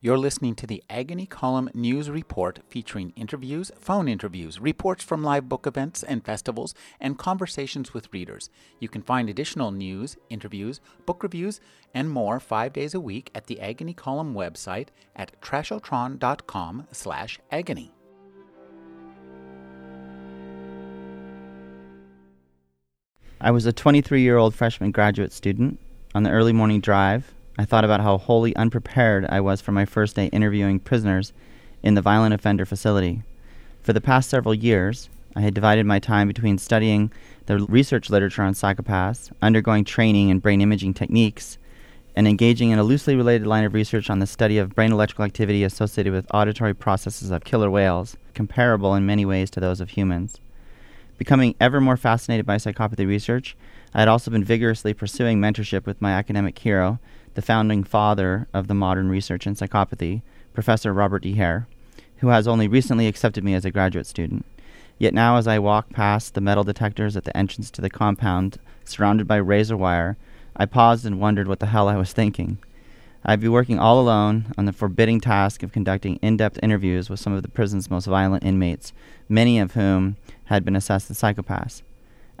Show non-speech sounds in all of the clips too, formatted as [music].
You're listening to the Agony Column News Report featuring interviews, phone interviews, reports from live book events and festivals, and conversations with readers. You can find additional news, interviews, book reviews, and more five days a week at the Agony Column website at trashotron.com slash agony. I was a 23 year old freshman graduate student. On the early morning drive, I thought about how wholly unprepared I was for my first day interviewing prisoners in the violent offender facility. For the past several years, I had divided my time between studying the research literature on psychopaths, undergoing training in brain imaging techniques, and engaging in a loosely related line of research on the study of brain electrical activity associated with auditory processes of killer whales, comparable in many ways to those of humans. Becoming ever more fascinated by psychopathy research, I had also been vigorously pursuing mentorship with my academic hero, the founding father of the modern research in psychopathy, Professor Robert D. Hare, who has only recently accepted me as a graduate student. Yet now, as I walk past the metal detectors at the entrance to the compound, surrounded by razor wire, I paused and wondered what the hell I was thinking. I'd be working all alone on the forbidding task of conducting in depth interviews with some of the prison's most violent inmates, many of whom had been assessed as psychopaths.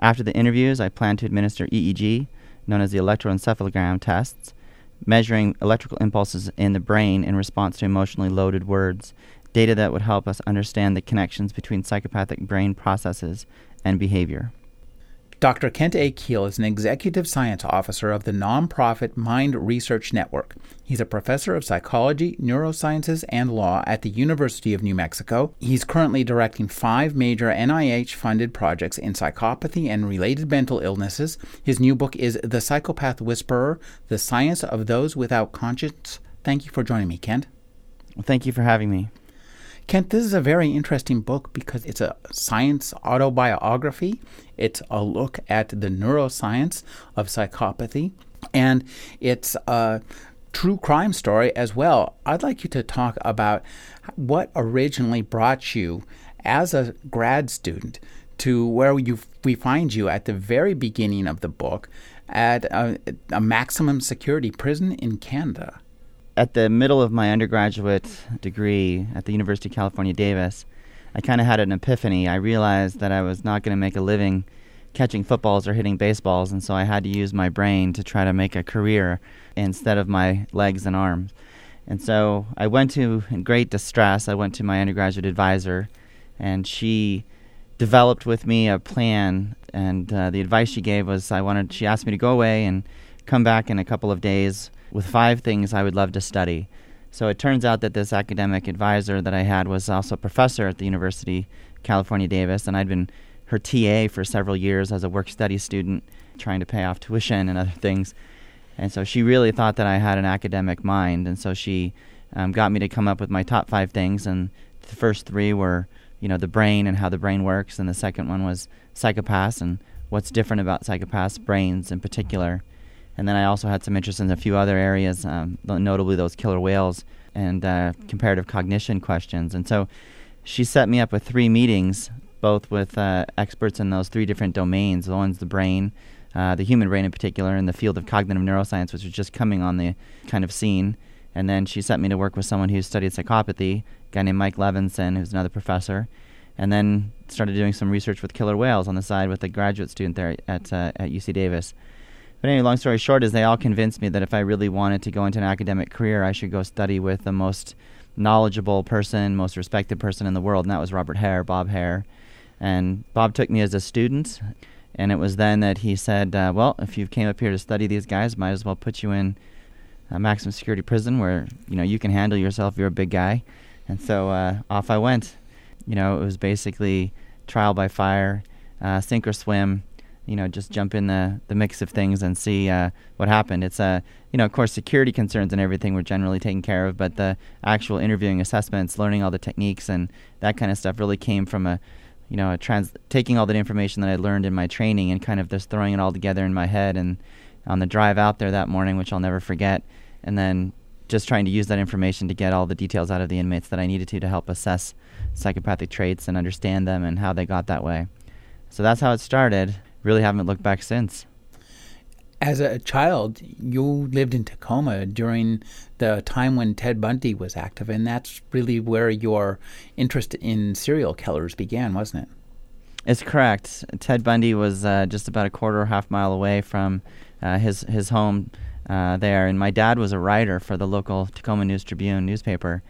After the interviews, I planned to administer EEG, known as the electroencephalogram tests, measuring electrical impulses in the brain in response to emotionally loaded words, data that would help us understand the connections between psychopathic brain processes and behavior. Dr. Kent A. Kiehl is an executive science officer of the nonprofit Mind Research Network. He's a professor of psychology, neurosciences, and law at the University of New Mexico. He's currently directing five major NIH funded projects in psychopathy and related mental illnesses. His new book is The Psychopath Whisperer The Science of Those Without Conscience. Thank you for joining me, Kent. Thank you for having me. Kent, this is a very interesting book because it's a science autobiography. It's a look at the neuroscience of psychopathy, and it's a true crime story as well. I'd like you to talk about what originally brought you as a grad student to where you we find you at the very beginning of the book at a, a maximum security prison in Canada at the middle of my undergraduate degree at the University of California, Davis, I kind of had an epiphany. I realized that I was not going to make a living catching footballs or hitting baseballs, and so I had to use my brain to try to make a career instead of my legs and arms. And so I went to, in great distress, I went to my undergraduate advisor, and she developed with me a plan. And uh, the advice she gave was I wanted, she asked me to go away and come back in a couple of days with five things I would love to study. So it turns out that this academic advisor that I had was also a professor at the University California Davis, and I'd been her TA for several years as a work study student, trying to pay off tuition and other things. And so she really thought that I had an academic mind, and so she um, got me to come up with my top five things. And the first three were, you know, the brain and how the brain works, and the second one was psychopaths and what's different about psychopaths' brains in particular. And then I also had some interest in a few other areas, um, notably those killer whales and uh, comparative cognition questions. And so she set me up with three meetings, both with uh, experts in those three different domains. The one's the brain, uh, the human brain in particular, and the field of cognitive neuroscience, which was just coming on the kind of scene. And then she sent me to work with someone who studied psychopathy, a guy named Mike Levenson, who's another professor. And then started doing some research with killer whales on the side with a graduate student there at, uh, at UC Davis. But anyway, long story short is they all convinced me that if I really wanted to go into an academic career, I should go study with the most knowledgeable person, most respected person in the world, and that was Robert Hare, Bob Hare. And Bob took me as a student, and it was then that he said, uh, "Well, if you came up here to study these guys, might as well put you in a maximum security prison where you know you can handle yourself. You're a big guy." And so uh, off I went. You know, it was basically trial by fire, uh, sink or swim you know, just jump in the, the mix of things and see uh, what happened. It's a, uh, you know, of course, security concerns and everything were generally taken care of, but the actual interviewing assessments, learning all the techniques and that kind of stuff really came from a, you know, a trans taking all that information that I learned in my training and kind of just throwing it all together in my head. And on the drive out there that morning, which I'll never forget, and then just trying to use that information to get all the details out of the inmates that I needed to to help assess psychopathic traits and understand them and how they got that way. So that's how it started really haven't looked back since. As a child, you lived in Tacoma during the time when Ted Bundy was active, and that's really where your interest in serial killers began, wasn't it? It's correct. Ted Bundy was uh, just about a quarter or half mile away from uh, his his home uh, there, and my dad was a writer for the local Tacoma News Tribune newspaper,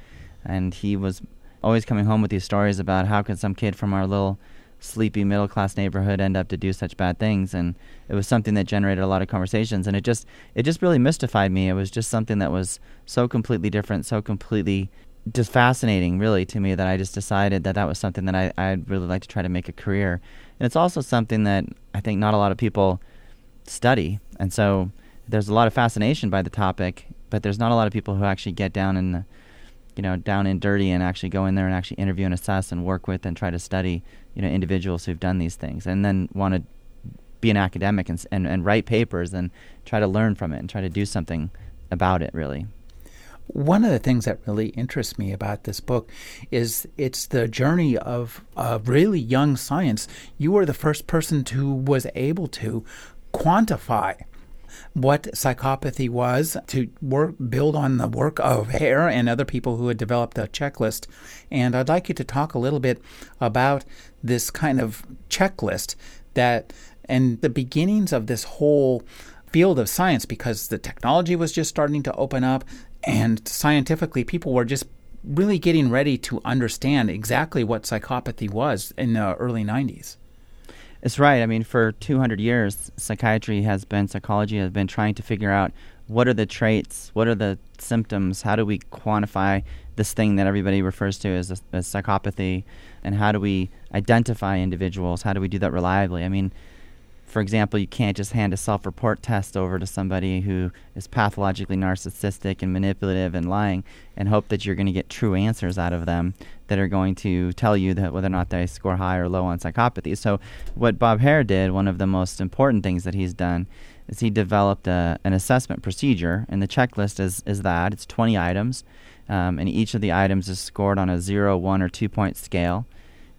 and he was always coming home with these stories about how could some kid from our little sleepy middle class neighborhood end up to do such bad things. And it was something that generated a lot of conversations. And it just it just really mystified me. It was just something that was so completely different so completely just fascinating really to me that I just decided that that was something that I, I'd really like to try to make a career. And it's also something that I think not a lot of people study. And so there's a lot of fascination by the topic but there's not a lot of people who actually get down the you know down and dirty and actually go in there and actually interview and assess and work with and try to study you know individuals who've done these things and then want to be an academic and, and, and write papers and try to learn from it and try to do something about it really one of the things that really interests me about this book is it's the journey of a really young science. You were the first person who was able to quantify what psychopathy was to work build on the work of Hare and other people who had developed a checklist. And I'd like you to talk a little bit about this kind of checklist that and the beginnings of this whole field of science because the technology was just starting to open up and scientifically people were just really getting ready to understand exactly what psychopathy was in the early 90s. It's right. I mean, for 200 years, psychiatry has been, psychology has been trying to figure out what are the traits, what are the symptoms, how do we quantify this thing that everybody refers to as, as psychopathy, and how do we identify individuals? How do we do that reliably? I mean, for example, you can't just hand a self report test over to somebody who is pathologically narcissistic and manipulative and lying and hope that you're going to get true answers out of them that are going to tell you that whether or not they score high or low on psychopathy. So, what Bob Hare did, one of the most important things that he's done, is he developed a, an assessment procedure, and the checklist is, is that it's 20 items, um, and each of the items is scored on a 0, 1, or 2 point scale.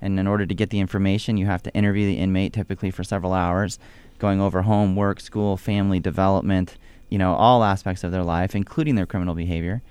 And in order to get the information, you have to interview the inmate typically for several hours, going over home, work, school, family, development, you know, all aspects of their life, including their criminal behavior.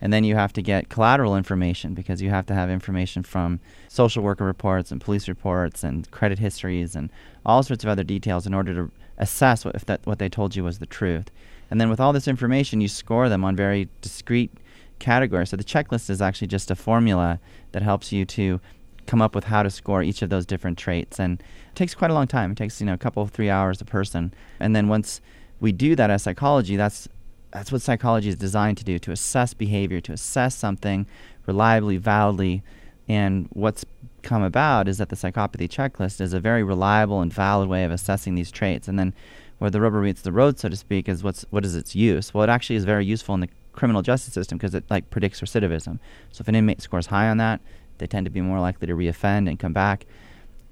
And then you have to get collateral information because you have to have information from social worker reports and police reports and credit histories and all sorts of other details in order to assess what, if that, what they told you was the truth. And then with all this information, you score them on very discrete categories. So the checklist is actually just a formula that helps you to come up with how to score each of those different traits. And it takes quite a long time. It takes, you know, a couple, three hours a person. And then once we do that as psychology, that's that's what psychology is designed to do to assess behavior, to assess something reliably, validly. And what's come about is that the psychopathy checklist is a very reliable and valid way of assessing these traits. And then where the rubber meets the road, so to speak, is what's what is its use? Well, it actually is very useful in the criminal justice system because it like predicts recidivism. So if an inmate scores high on that, they tend to be more likely to reoffend and come back.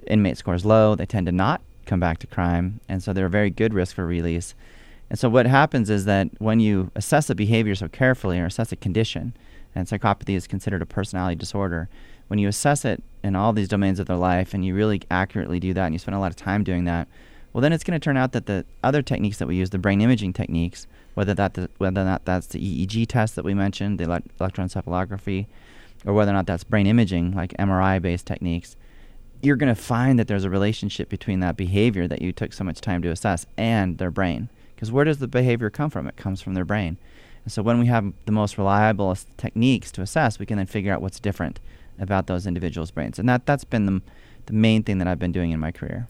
Inmate scores low, they tend to not come back to crime, and so they're a very good risk for release. And so what happens is that when you assess a behavior so carefully or assess a condition, and psychopathy is considered a personality disorder, when you assess it in all these domains of their life and you really accurately do that and you spend a lot of time doing that, well then it's going to turn out that the other techniques that we use, the brain imaging techniques, whether that the, whether or not that's the EEG test that we mentioned, the electroencephalography, or whether or not that's brain imaging, like MRI based techniques, you're going to find that there's a relationship between that behavior that you took so much time to assess and their brain. Because where does the behavior come from? It comes from their brain. And so when we have the most reliable techniques to assess, we can then figure out what's different about those individuals' brains. And that, that's been the, the main thing that I've been doing in my career.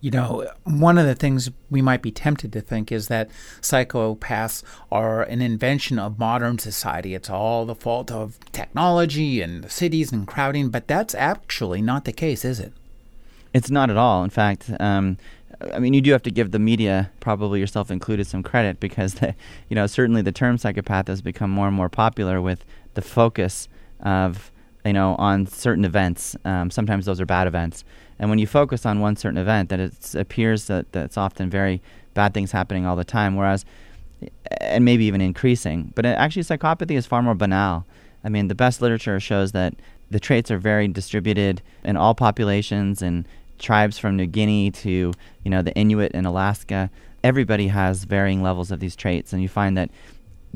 You know, one of the things we might be tempted to think is that psychopaths are an invention of modern society. It's all the fault of technology and cities and crowding, but that's actually not the case, is it? It's not at all. In fact, um, I mean, you do have to give the media, probably yourself included, some credit because, [laughs] you know, certainly the term psychopath has become more and more popular with the focus of, you know, on certain events. Um, sometimes those are bad events, and when you focus on one certain event, that it appears that, that it's often very bad things happening all the time, whereas, and maybe even increasing. But actually, psychopathy is far more banal. I mean, the best literature shows that the traits are very distributed in all populations and tribes from New Guinea to you know the Inuit in Alaska. everybody has varying levels of these traits, and you find that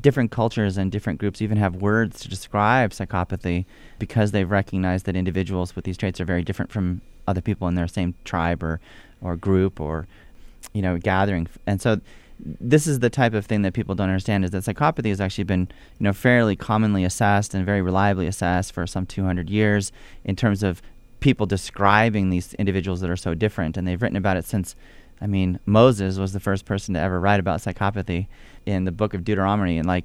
different cultures and different groups even have words to describe psychopathy because they've recognized that individuals with these traits are very different from other people in their same tribe or, or group or you know gathering. And so this is the type of thing that people don't understand is that psychopathy has actually been you know fairly commonly assessed and very reliably assessed for some 200 years in terms of people describing these individuals that are so different. And they've written about it since I mean Moses was the first person to ever write about psychopathy in the book of Deuteronomy in like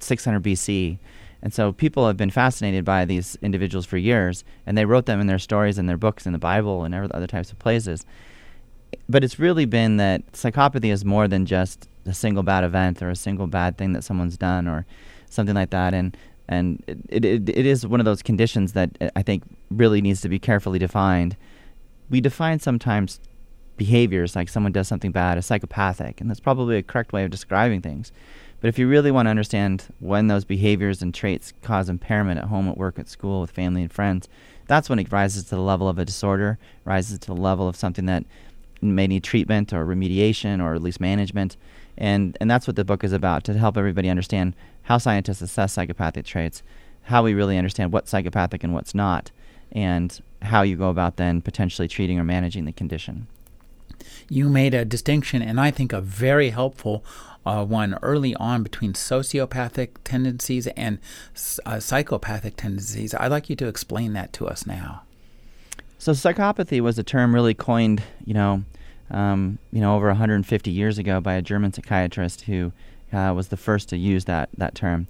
600 BC and so people have been fascinated by these individuals for years and they wrote them in their stories and their books in the Bible and other types of places but it's really been that psychopathy is more than just a single bad event or a single bad thing that someone's done or something like that. And and it, it, it is one of those conditions that uh, I think really needs to be carefully defined. We define sometimes behaviors like someone does something bad as psychopathic, and that's probably a correct way of describing things. But if you really want to understand when those behaviors and traits cause impairment at home, at work, at school, with family and friends, that's when it rises to the level of a disorder, rises to the level of something that may need treatment or remediation or at least management. And, and that's what the book is about to help everybody understand how scientists assess psychopathic traits, how we really understand what's psychopathic and what's not, and how you go about then potentially treating or managing the condition. You made a distinction, and I think a very helpful uh, one early on between sociopathic tendencies and uh, psychopathic tendencies. I'd like you to explain that to us now. So psychopathy was a term really coined, you know, um, you know, over 150 years ago by a German psychiatrist who uh, was the first to use that that term.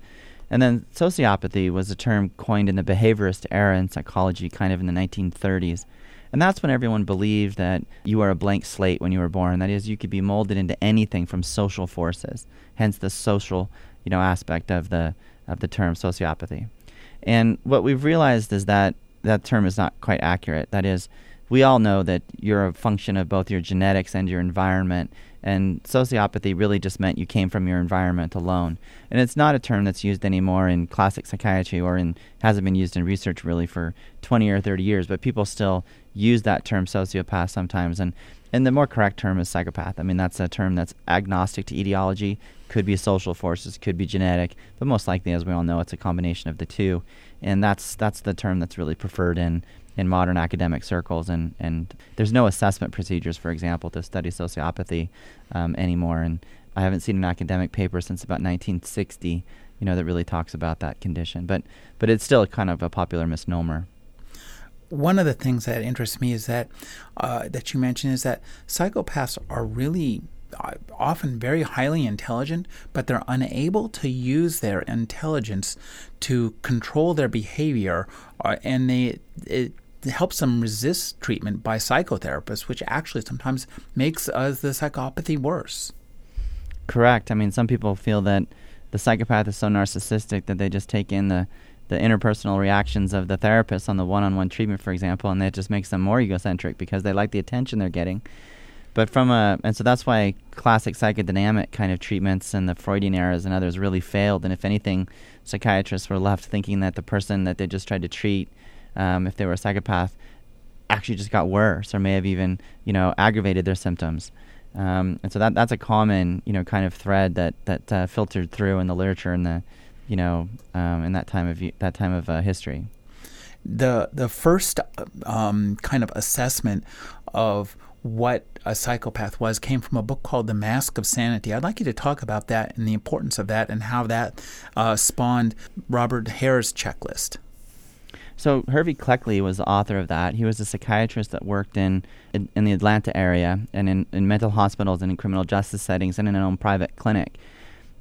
And then sociopathy was a term coined in the behaviorist era in psychology, kind of in the 1930s. And that's when everyone believed that you are a blank slate when you were born. That is, you could be molded into anything from social forces. Hence, the social, you know, aspect of the of the term sociopathy. And what we've realized is that that term is not quite accurate. That is, we all know that you're a function of both your genetics and your environment. And sociopathy really just meant you came from your environment alone. And it's not a term that's used anymore in classic psychiatry or in hasn't been used in research really for 20 or 30 years, but people still use that term sociopath sometimes. And and the more correct term is psychopath. I mean, that's a term that's agnostic to etiology, could be social forces, could be genetic, but most likely, as we all know, it's a combination of the two and that's that's the term that's really preferred in in modern academic circles and and there's no assessment procedures for example to study sociopathy um, anymore and I haven't seen an academic paper since about 1960 you know that really talks about that condition but but it's still kind of a popular misnomer one of the things that interests me is that uh, that you mentioned is that psychopaths are really uh, often very highly intelligent, but they're unable to use their intelligence to control their behavior, uh, and they it helps them resist treatment by psychotherapists, which actually sometimes makes uh, the psychopathy worse. Correct. I mean, some people feel that the psychopath is so narcissistic that they just take in the the interpersonal reactions of the therapist on the one-on-one treatment, for example, and that just makes them more egocentric because they like the attention they're getting but from a, and so that's why classic psychodynamic kind of treatments and the Freudian eras and others really failed. And if anything, psychiatrists were left thinking that the person that they just tried to treat, um, if they were a psychopath, actually just got worse or may have even, you know, aggravated their symptoms. Um, and so that that's a common, you know, kind of thread that that uh, filtered through in the literature and the, you know, um, in that time of that time of uh, history. The the first um, kind of assessment of what a psychopath was came from a book called The Mask of Sanity. I'd like you to talk about that and the importance of that and how that uh, spawned Robert Hare's checklist. So Hervey Cleckley was the author of that. He was a psychiatrist that worked in in, in the Atlanta area and in, in mental hospitals and in criminal justice settings and in an own private clinic.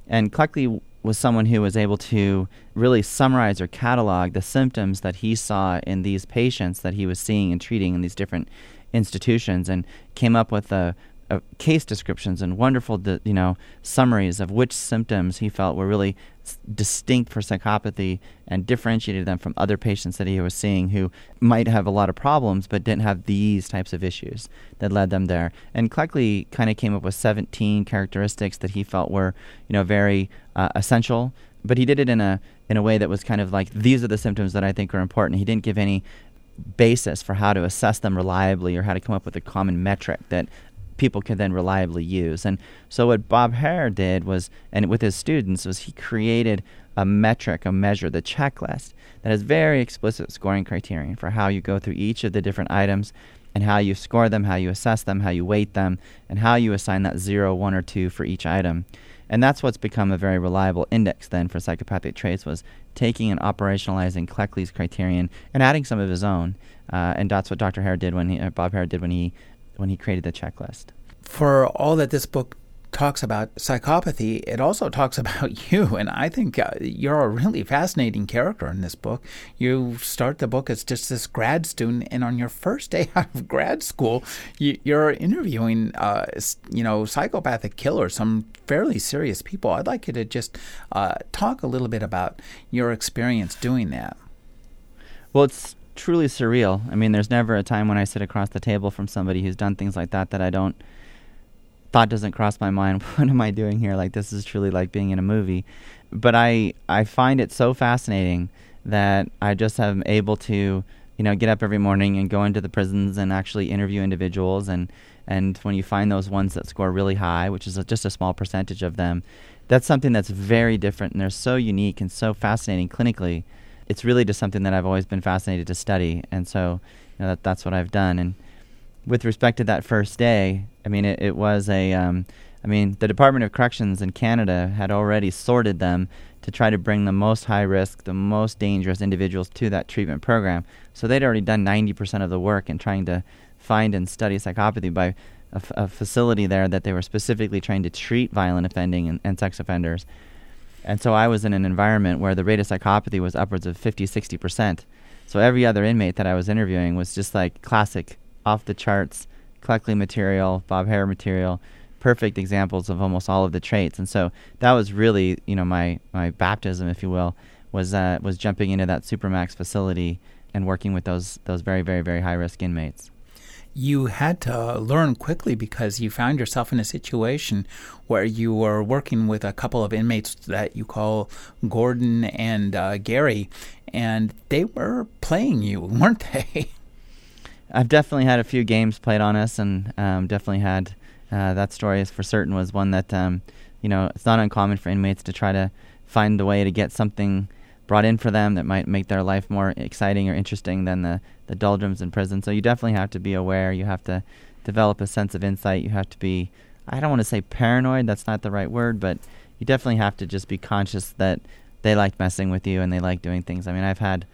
And Cleckley was someone who was able to really summarize or catalog the symptoms that he saw in these patients that he was seeing and treating in these different institutions and came up with a, a case descriptions and wonderful, you know, summaries of which symptoms he felt were really s- distinct for psychopathy and differentiated them from other patients that he was seeing who might have a lot of problems but didn't have these types of issues that led them there. And Cleckley kind of came up with 17 characteristics that he felt were, you know, very uh, essential. But he did it in a in a way that was kind of like these are the symptoms that I think are important. He didn't give any basis for how to assess them reliably or how to come up with a common metric that people could then reliably use. And so what Bob Hare did was, and with his students, was he created a metric, a measure, the checklist that has very explicit scoring criterion for how you go through each of the different items and how you score them, how you assess them, how you weight them, and how you assign that zero, one, or two for each item. And that's what's become a very reliable index then for psychopathic traits was taking and operationalizing Cleckley's criterion and adding some of his own. Uh, and that's what Dr. Hare did when he, uh, Bob Hare did when he, when he created the checklist. For all that this book talks about psychopathy, it also talks [laughs] about you. And I think uh, you're a really fascinating character in this book. You start the book as just this grad student, and on your first day [laughs] out of grad school, you, are interviewing, uh, you know, psychopathic killers, some fairly serious people. I'd like you to just uh, talk a little bit about your experience doing that. Well, it's truly surreal. I mean, there's never a time when I sit across the table from somebody who's done things like that that I don't thought doesn't cross my mind [laughs] what am i doing here? Like this is truly like being in a movie. But i i find it so fascinating that i just am able to you know get up every morning and go into the prisons and actually interview individuals. And and when you find those ones that score really high which is a, just a small percentage of them that's something that's very different and they're so unique and so fascinating clinically it's really just something that i've always been fascinated to study and so you know that that's what i've done and with respect to that first day, I mean, it, it was a, um, I mean, the Department of Corrections in Canada had already sorted them to try to bring the most high risk, the most dangerous individuals to that treatment program. So they'd already done 90% of the work in trying to find and study psychopathy by a, f- a facility there that they were specifically trying to treat violent offending and, and sex offenders. And so I was in an environment where the rate of psychopathy was upwards of 50, 60%. So every other inmate that I was interviewing was just like classic off the charts Cleckley material, Bob Hare material, perfect examples of almost all of the traits. And so that was really, you know, my, my baptism, if you will, was uh, was jumping into that supermax facility and working with those those very very very high risk inmates. You had to learn quickly because you found yourself in a situation where you were working with a couple of inmates that you call Gordon and uh, Gary, and they were playing you, [laughs] weren't they? I've definitely had a few games played on us, and um, definitely had uh, that story is for certain was one that um, you know it's not uncommon for inmates to try to find a way to get something brought in for them that might make their life more exciting or interesting than the the doldrums in prison. So you definitely have to be aware. You have to develop a sense of insight. You have to be I don't want to say paranoid. That's not the right word, but you definitely have to just be conscious that they like messing with you and they like doing things. I mean, I've had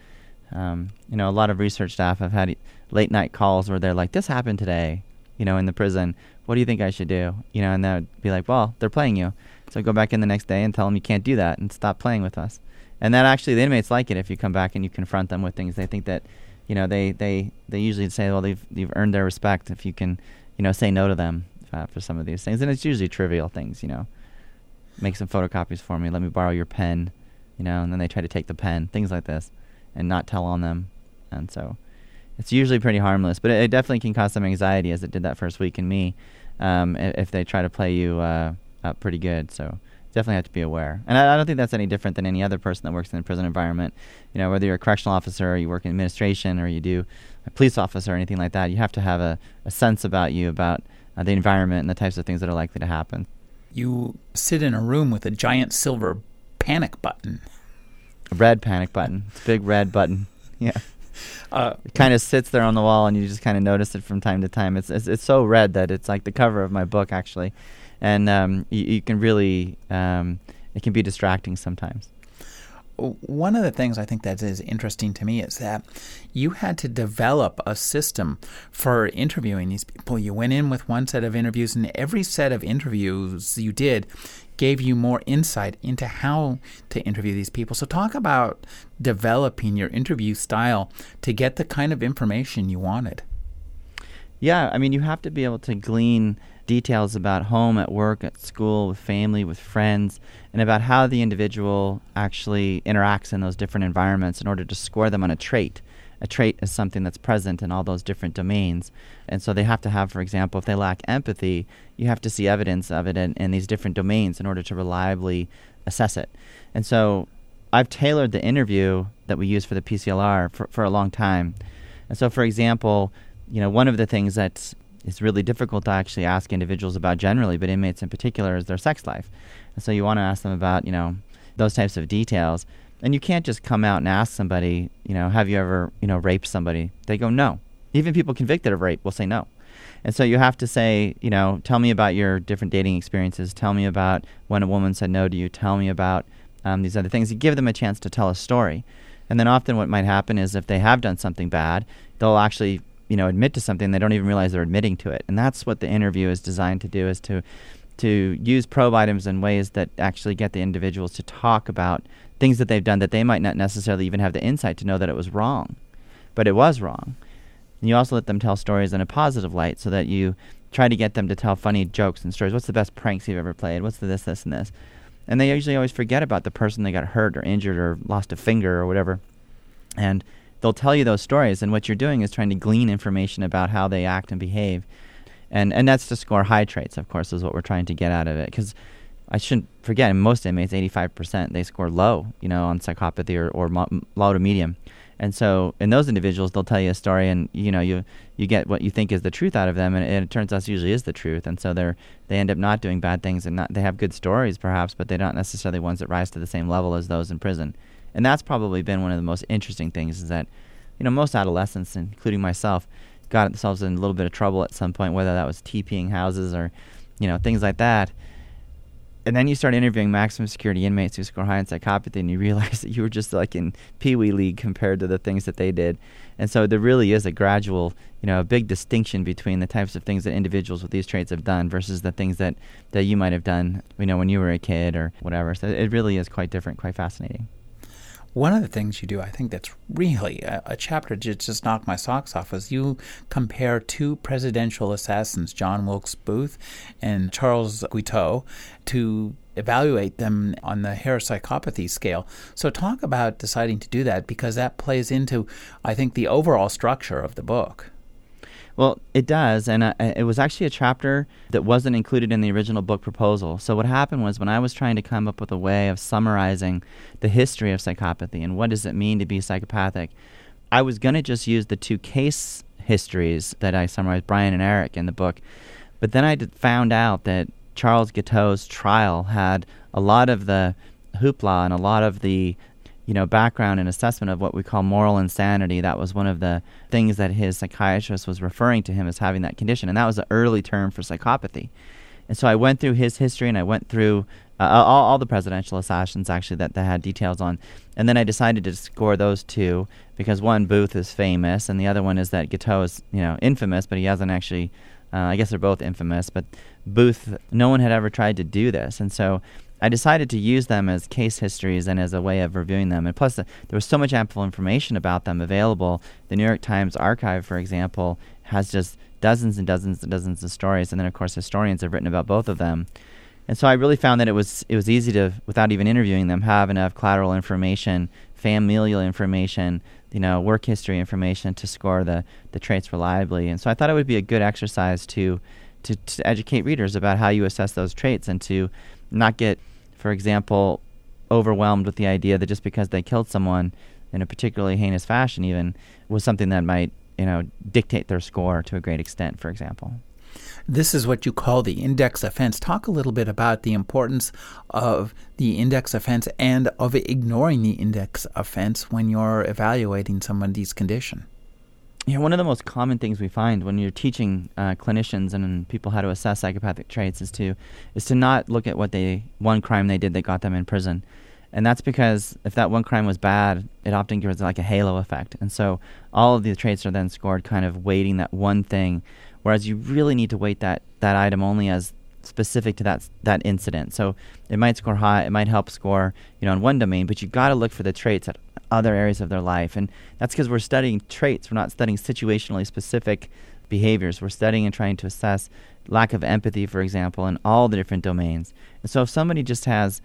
um, you know a lot of research staff have had late night calls where they're like, "This happened today," you know, in the prison. What do you think I should do? You know, and they'd be like, "Well, they're playing you." So go back in the next day and tell them you can't do that and stop playing with us. And that actually the inmates like it if you come back and you confront them with things. They think that, you know, they they they usually say, "Well, they've you've earned their respect if you can, you know, say no to them uh, for some of these things." And it's usually trivial things, you know. Make some photocopies for me. Let me borrow your pen, you know. And then they try to take the pen, things like this, and not tell on them. And so it's usually pretty harmless, but it, it, definitely can cause some anxiety, as it did that first week in me, um, if they try to play you uh, up pretty good. So definitely have to be aware. And I, I, don't think that's any different than any other person that works in the prison environment. You know, whether you're a correctional officer or you work in administration or you do a police officer or anything like that, you have to have a, a sense about you about uh, the environment and the types of things that are likely to happen. You sit in a room with a giant silver panic button. A red panic button. It's a big red button. [laughs] Yeah. Uh, it kind of sits there on the wall, and you just kind of notice it from time to time. It's, it's, it's so red that it's like the cover of my book, actually, and um, you, you, can really um, it can be distracting sometimes. One of the things I think that is interesting to me is that you had to develop a system for interviewing these people. You went in with one set of interviews, and every set of interviews you did, gave you more insight into how to interview these people. So, talk about developing your interview style to get the kind of information you wanted. Yeah, I mean, you have to be able to glean details about home, at work, at school, with family, with friends, and about how the individual actually interacts in those different environments in order to score them on a trait a trait is something that's present in all those different domains. And so they have to have, for example, if they lack empathy, you have to see evidence of it in, in these different domains in order to reliably assess it. And so I've tailored the interview that we use for the PCLR for, for a long time. And so, for example, you know, one of the things that it's really difficult to actually ask individuals about generally, but inmates in particular is their sex life. And so you want to ask them about, you know, those types of details. And you can't just come out and ask somebody, you know, have you ever, you know, raped somebody? They go, no. Even people convicted of rape will say no. And so you have to say, you know, tell me about your different dating experiences. Tell me about when a woman said no to you. Tell me about um, these other things. You give them a chance to tell a story. And then often what might happen is if they have done something bad, they'll actually, you know, admit to something. They don't even realize they're admitting to it. And that's what the interview is designed to do is to to use probe items in ways that actually get the individuals to talk about things that they've done that they might not necessarily even have the insight to know that it was wrong. But it was wrong. And you also let them tell stories in a positive light so that you try to get them to tell funny jokes and stories. What's the best pranks you've ever played? What's the this, this, and this? And they usually always forget about the person they got hurt or injured or lost a finger or whatever. And they'll tell you those stories. And what you're doing is trying to glean information about how they act and behave. And, and that's to score high traits, of course, is what we're trying to get out of it. Because I shouldn't forget, most inmates, 85%, they score low, you know, on psychopathy or, or mo- low to medium. And so in those individuals, they'll tell you a story, and you know you you get what you think is the truth out of them, and, and it turns out usually is the truth. And so they're they end up not doing bad things, and not they have good stories perhaps, but they're not necessarily ones that rise to the same level as those in prison. And that's probably been one of the most interesting things is that you know most adolescents, including myself, got themselves in a little bit of trouble at some point, whether that was TPing houses or you know things like that and then you start interviewing maximum security inmates who score high in psychopathy, and you [laughs] realize that you were just like in Pee Wee League compared to the things that they did. And so there really is a gradual, you know, a big distinction between the types of things that individuals with these traits have done versus the things that, that you might have done, you know, when you were a kid or whatever. So it really is quite different, quite fascinating. One of the things you do, I think that's really a, a chapter that just knocked my socks off, is you compare two presidential assassins, John Wilkes Booth and Charles Guiteau, to evaluate them on the Hare's psychopathy scale. So, talk about deciding to do that because that plays into, I think, the overall structure of the book. Well, it does, and uh, it was actually a chapter that wasn't included in the original book proposal. So what happened was when I was trying to come up with a way of summarizing the history of psychopathy and what does it mean to be psychopathic, I was going to just use the two case histories that I summarized, Brian and Eric, in the book. But then I found out that Charles Guiteau's trial had a lot of the hoopla and a lot of the you know, background and assessment of what we call moral insanity. That was one of the things that his psychiatrist was referring to him as having that condition, and that was the early term for psychopathy. And so I went through his history, and I went through uh, all, all the presidential assassins actually that they had details on, and then I decided to score those two because one Booth is famous, and the other one is that Guiteau is you know infamous, but he hasn't actually. Uh, I guess they're both infamous, but Booth, no one had ever tried to do this, and so I decided to use them as case histories and as a way of reviewing them. And plus, uh, there was so much ample information about them available. The New York Times archive, for example, has just dozens and dozens and dozens of stories, and then of course historians have written about both of them. And so I really found that it was it was easy to, without even interviewing them, have enough collateral information, familial information, you know, work history information to score the the traits reliably. And so I thought it would be a good exercise to to, to educate readers about how you assess those traits and to not get for example, overwhelmed with the idea that just because they killed someone in a particularly heinous fashion, even, was something that might, you know, dictate their score to a great extent, for example. This is what you call the index offense. Talk a little bit about the importance of the index offense and of ignoring the index offense when you're evaluating somebody's condition know, one of the most common things we find when you're teaching uh, clinicians and people how to assess psychopathic traits is to is to not look at what they one crime they did that got them in prison, and that's because if that one crime was bad, it often gives like a halo effect, and so all of these traits are then scored kind of weighting that one thing, whereas you really need to weight that that item only as specific to that that incident. So it might score high, it might help score, you know, in one domain, but you've got to look for the traits at other areas of their life. And that's because we're studying traits, we're not studying situationally specific behaviors. We're studying and trying to assess lack of empathy, for example, in all the different domains. And so if somebody just has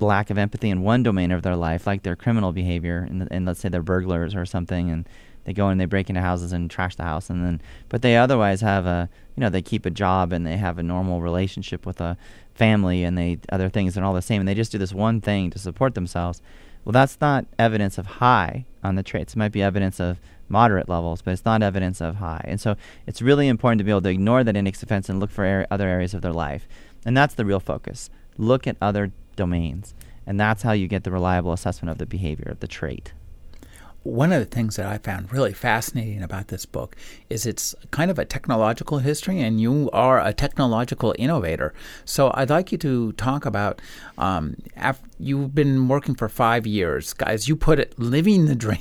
lack of empathy in one domain of their life, like their criminal behavior, and, and let's say they're burglars or something, and they go and they break into houses and trash the house, and then but they otherwise have a you know they keep a job and they have a normal relationship with a family and they other things and all the same, and they just do this one thing to support themselves well, that's not evidence of high on the traits. It might be evidence of moderate levels, but it's not evidence of high. And so it's really important to be able to ignore that index offense and look for er- other areas of their life. And that's the real focus. Look at other domains. And that's how you get the reliable assessment of the behavior, of the trait. One of the things that I found really fascinating about this book is it's kind of a technological history, and you are a technological innovator. So I'd like you to talk about um, you've been working for five years, guys. You put it, living the [laughs] dream.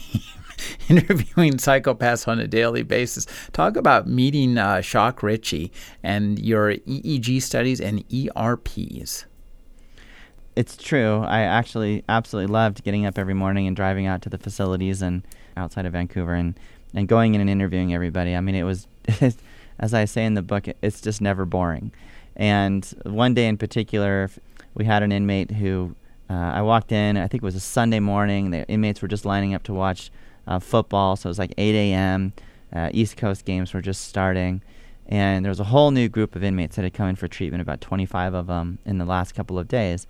[laughs] interviewing psychopaths on a daily basis. Talk about meeting uh, Jacques Ritchie and your EEG studies and ERPs. It's true. I actually absolutely loved getting up every morning and driving out to the facilities and outside of Vancouver and, and going in and interviewing everybody. I mean, it was, [laughs] as I say in the book, it's just never boring. And one day in particular, we had an inmate who uh, I walked in. I think it was a Sunday morning. The inmates were just lining up to watch uh, football, so it was like 8 a.m. Uh, East Coast games were just starting, and there was a whole new group of inmates that had come in for treatment. About 25 of them in the last couple of days,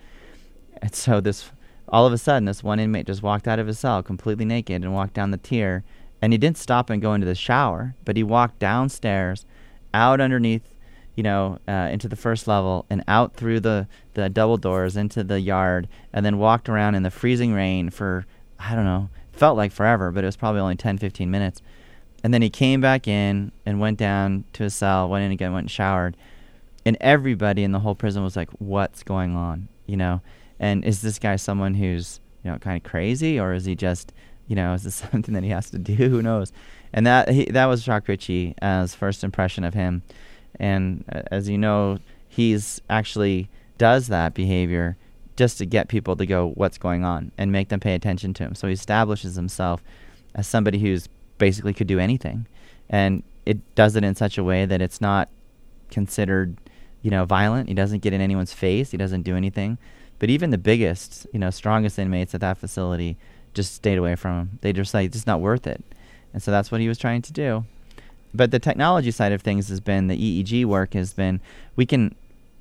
and so this, all of a sudden, this one inmate just walked out of his cell completely naked and walked down the tier. And he didn't stop and go into the shower, but he walked downstairs, out underneath, you know, uh, into the first level and out through the, the double doors into the yard, and then walked around in the freezing rain for, I don't know, felt like forever, but it was probably only 10, 15 minutes. And then he came back in and went down to his cell, went in again, went and showered. And everybody in the whole prison was like, what's going on? You know? And is this guy someone who's you know kind of crazy, or is he just you know is this [laughs] something that he has to do? Who knows? And that he, that was Jacques Ritchie as first impression of him. And uh, as you know, he's actually does that behavior just to get people to go, what's going on, and make them pay attention to him. So he establishes himself as somebody who's basically could do anything, and it does it in such a way that it's not considered, you know, violent. He doesn't get in anyone's face. He doesn't do anything. But even the biggest, you know, strongest inmates at that facility just stayed away from him. They just like, it's not worth it. And so that's what he was trying to do. But the technology side of things has been the EEG work has been we can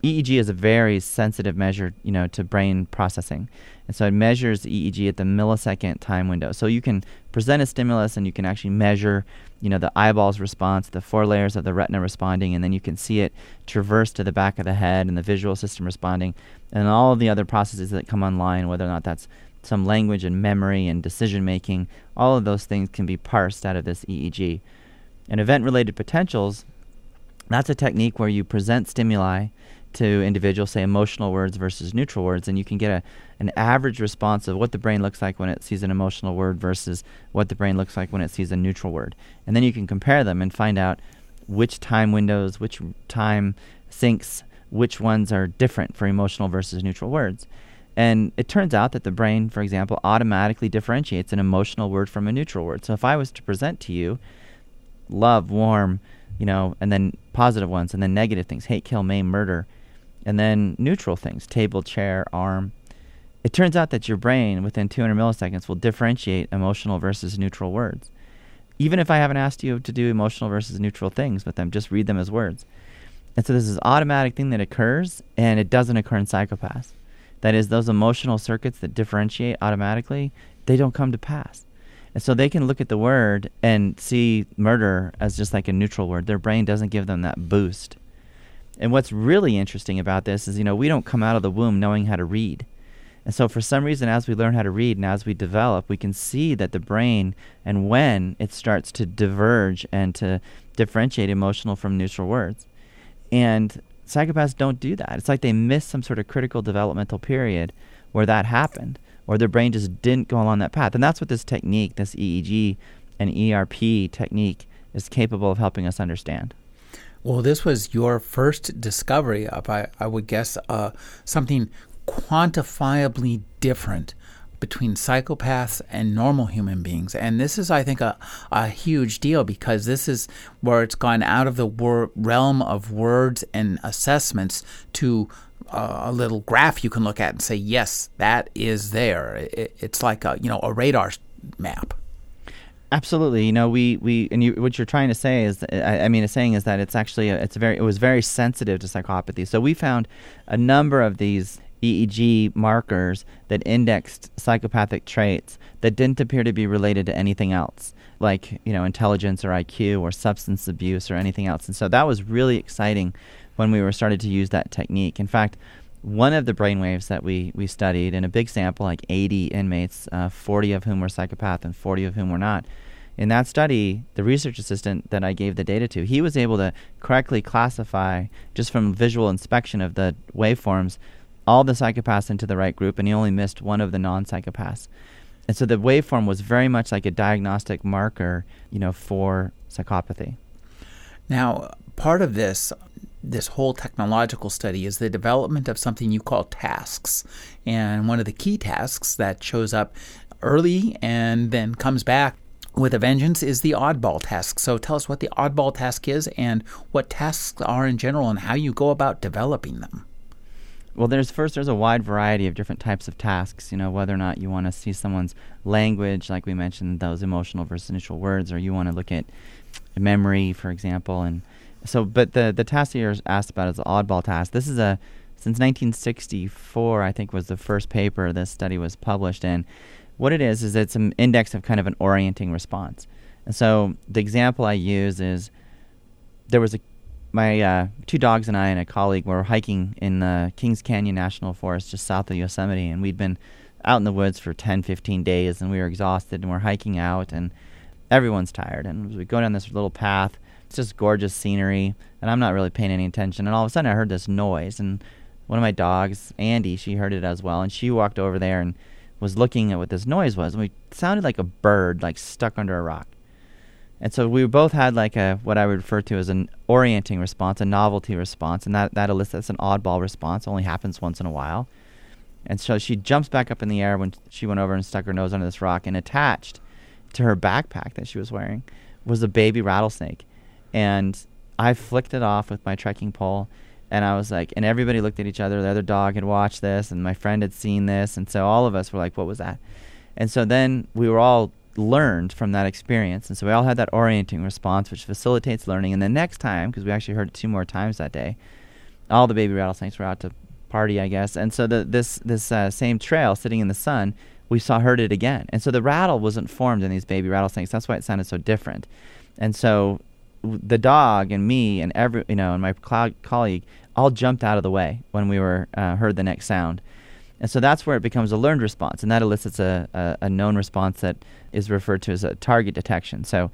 EEG is a very sensitive measure, you know, to brain processing. And so it measures EEG at the millisecond time window. So you can present a stimulus and you can actually measure, you know, the eyeball's response, the four layers of the retina responding, and then you can see it traverse to the back of the head and the visual system responding, and all of the other processes that come online, whether or not that's some language and memory and decision making, all of those things can be parsed out of this EEG. And event related potentials, that's a technique where you present stimuli to individuals, say emotional words versus neutral words, and you can get a, an average response of what the brain looks like when it sees an emotional word versus what the brain looks like when it sees a neutral word. And then you can compare them and find out which time windows, which time syncs, which ones are different for emotional versus neutral words. And it turns out that the brain, for example, automatically differentiates an emotional word from a neutral word. So if I was to present to you love, warm, you know, and then positive ones, and then negative things hate, kill, maim, murder and then neutral things table, chair, arm. It turns out that your brain, within 200 milliseconds, will differentiate emotional versus neutral words. Even if I haven't asked you to do emotional versus neutral things with them, just read them as words. And so this is automatic thing that occurs, and it doesn't occur in psychopaths. That is, those emotional circuits that differentiate automatically, they don't come to pass. And so they can look at the word and see murder as just like a neutral word. Their brain doesn't give them that boost. And what's really interesting about this is, you know, we don't come out of the womb knowing how to read. And so, for some reason, as we learn how to read and as we develop, we can see that the brain and when it starts to diverge and to differentiate emotional from neutral words. And psychopaths don't do that. It's like they miss some sort of critical developmental period where that happened, or their brain just didn't go along that path. And that's what this technique, this EEG and ERP technique, is capable of helping us understand. Well, this was your first discovery of, I, I would guess, uh, something quantifiably different between psychopaths and normal human beings. And this is, I think, a, a huge deal because this is where it's gone out of the wor- realm of words and assessments to uh, a little graph you can look at and say, yes, that is there. It, it's like a, you know, a radar map. Absolutely. You know, we, we and you, what you're trying to say is, I, I mean, saying is that it's actually a, it's very it was very sensitive to psychopathy. So we found a number of these EEG markers that indexed psychopathic traits that didn't appear to be related to anything else. like you know intelligence or IQ or substance abuse or anything else. And so that was really exciting when we were started to use that technique. In fact, one of the brainwaves that we, we studied in a big sample, like 80 inmates, uh, 40 of whom were psychopath and 40 of whom were not. In that study, the research assistant that I gave the data to, he was able to correctly classify, just from visual inspection of the waveforms, all the psychopaths into the right group, and he only missed one of the non psychopaths. And so the waveform was very much like a diagnostic marker, you know, for psychopathy. Now, part of this this whole technological study is the development of something you call tasks. And one of the key tasks that shows up early and then comes back with a vengeance is the oddball task. So tell us what the oddball task is and what tasks are in general and how you go about developing them. Well, there's first there's a wide variety of different types of tasks. You know, whether or not you want to see someone's language, like we mentioned, those emotional versus initial words, or you want to look at memory, for example, and so, but the the task you're asked about is the oddball task. This is a since 1964, I think, was the first paper this study was published in. What it is is it's an index of kind of an orienting response. And so the example I use is there was a my uh, two dogs and I and a colleague were hiking in the Kings Canyon National Forest just south of Yosemite, and we'd been out in the woods for 10, 15 days, and we were exhausted, and we're hiking out, and everyone's tired, and we go down this little path it's just gorgeous scenery, and I'm not really paying any attention. And all of a sudden, I heard this noise, and one of my dogs, Andy, she heard it as well, and she walked over there and was looking at what this noise was. And it sounded like a bird, like stuck under a rock. And so we both had like a what I would refer to as an orienting response, a novelty response, and that that elicits an oddball response. Only happens once in a while. And so she jumps back up in the air when she went over and stuck her nose under this rock, and attached to her backpack that she was wearing was a baby rattlesnake and I flicked it off with my trekking pole and I was like, and everybody looked at each other. The other dog had watched this, and my friend had seen this, and so all of us were like, "What was that?" And so then we were all learned from that experience, and so we all had that orienting response, which facilitates learning. And the next time, because we actually heard it two more times that day, all the baby rattlesnakes were out to party, I guess, and so the, this this uh, same trail sitting in the sun, we saw heard it again, and so the rattle wasn't formed in these baby rattlesnakes. That's why it sounded so different. And so the dog and me and every you know and my cl- colleague all jumped out of the way when we were uh, heard the next sound. And so that's where it becomes a learned response and that elicits a, a, a known response that is referred to as a target detection. So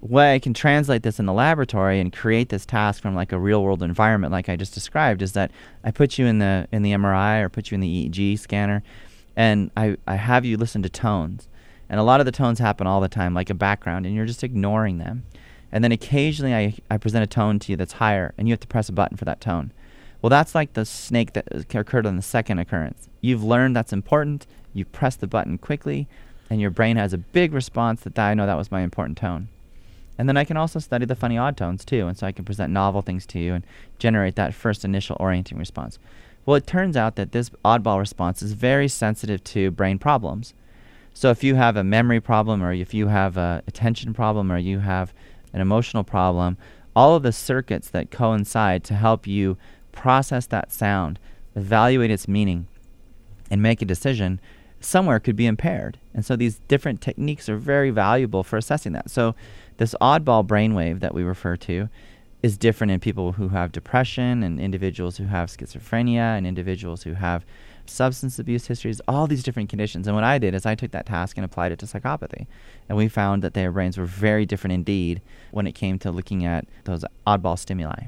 way I can translate this in the laboratory and create this task from like a real world environment like I just described is that I put you in the in the MRI or put you in the EEG scanner and I, I have you listen to tones. And a lot of the tones happen all the time like a background and you're just ignoring them and then occasionally I, I present a tone to you that's higher, and you have to press a button for that tone. Well, that's like the snake that occurred on the second occurrence. You've learned that's important. You press the button quickly, and your brain has a big response that I know that was my important tone. And then I can also study the funny odd tones too, and so I can present novel things to you and generate that first initial orienting response. Well, it turns out that this oddball response is very sensitive to brain problems. So if you have a memory problem, or if you have a attention problem, or you have an emotional problem, all of the circuits that coincide to help you process that sound, evaluate its meaning, and make a decision somewhere could be impaired. And so these different techniques are very valuable for assessing that. So this oddball brainwave that we refer to is different in people who have depression and individuals who have schizophrenia and individuals who have substance abuse histories, all these different conditions. And what I did is I took that task and applied it to psychopathy. And we found that their brains were very different indeed when it came to looking at those oddball stimuli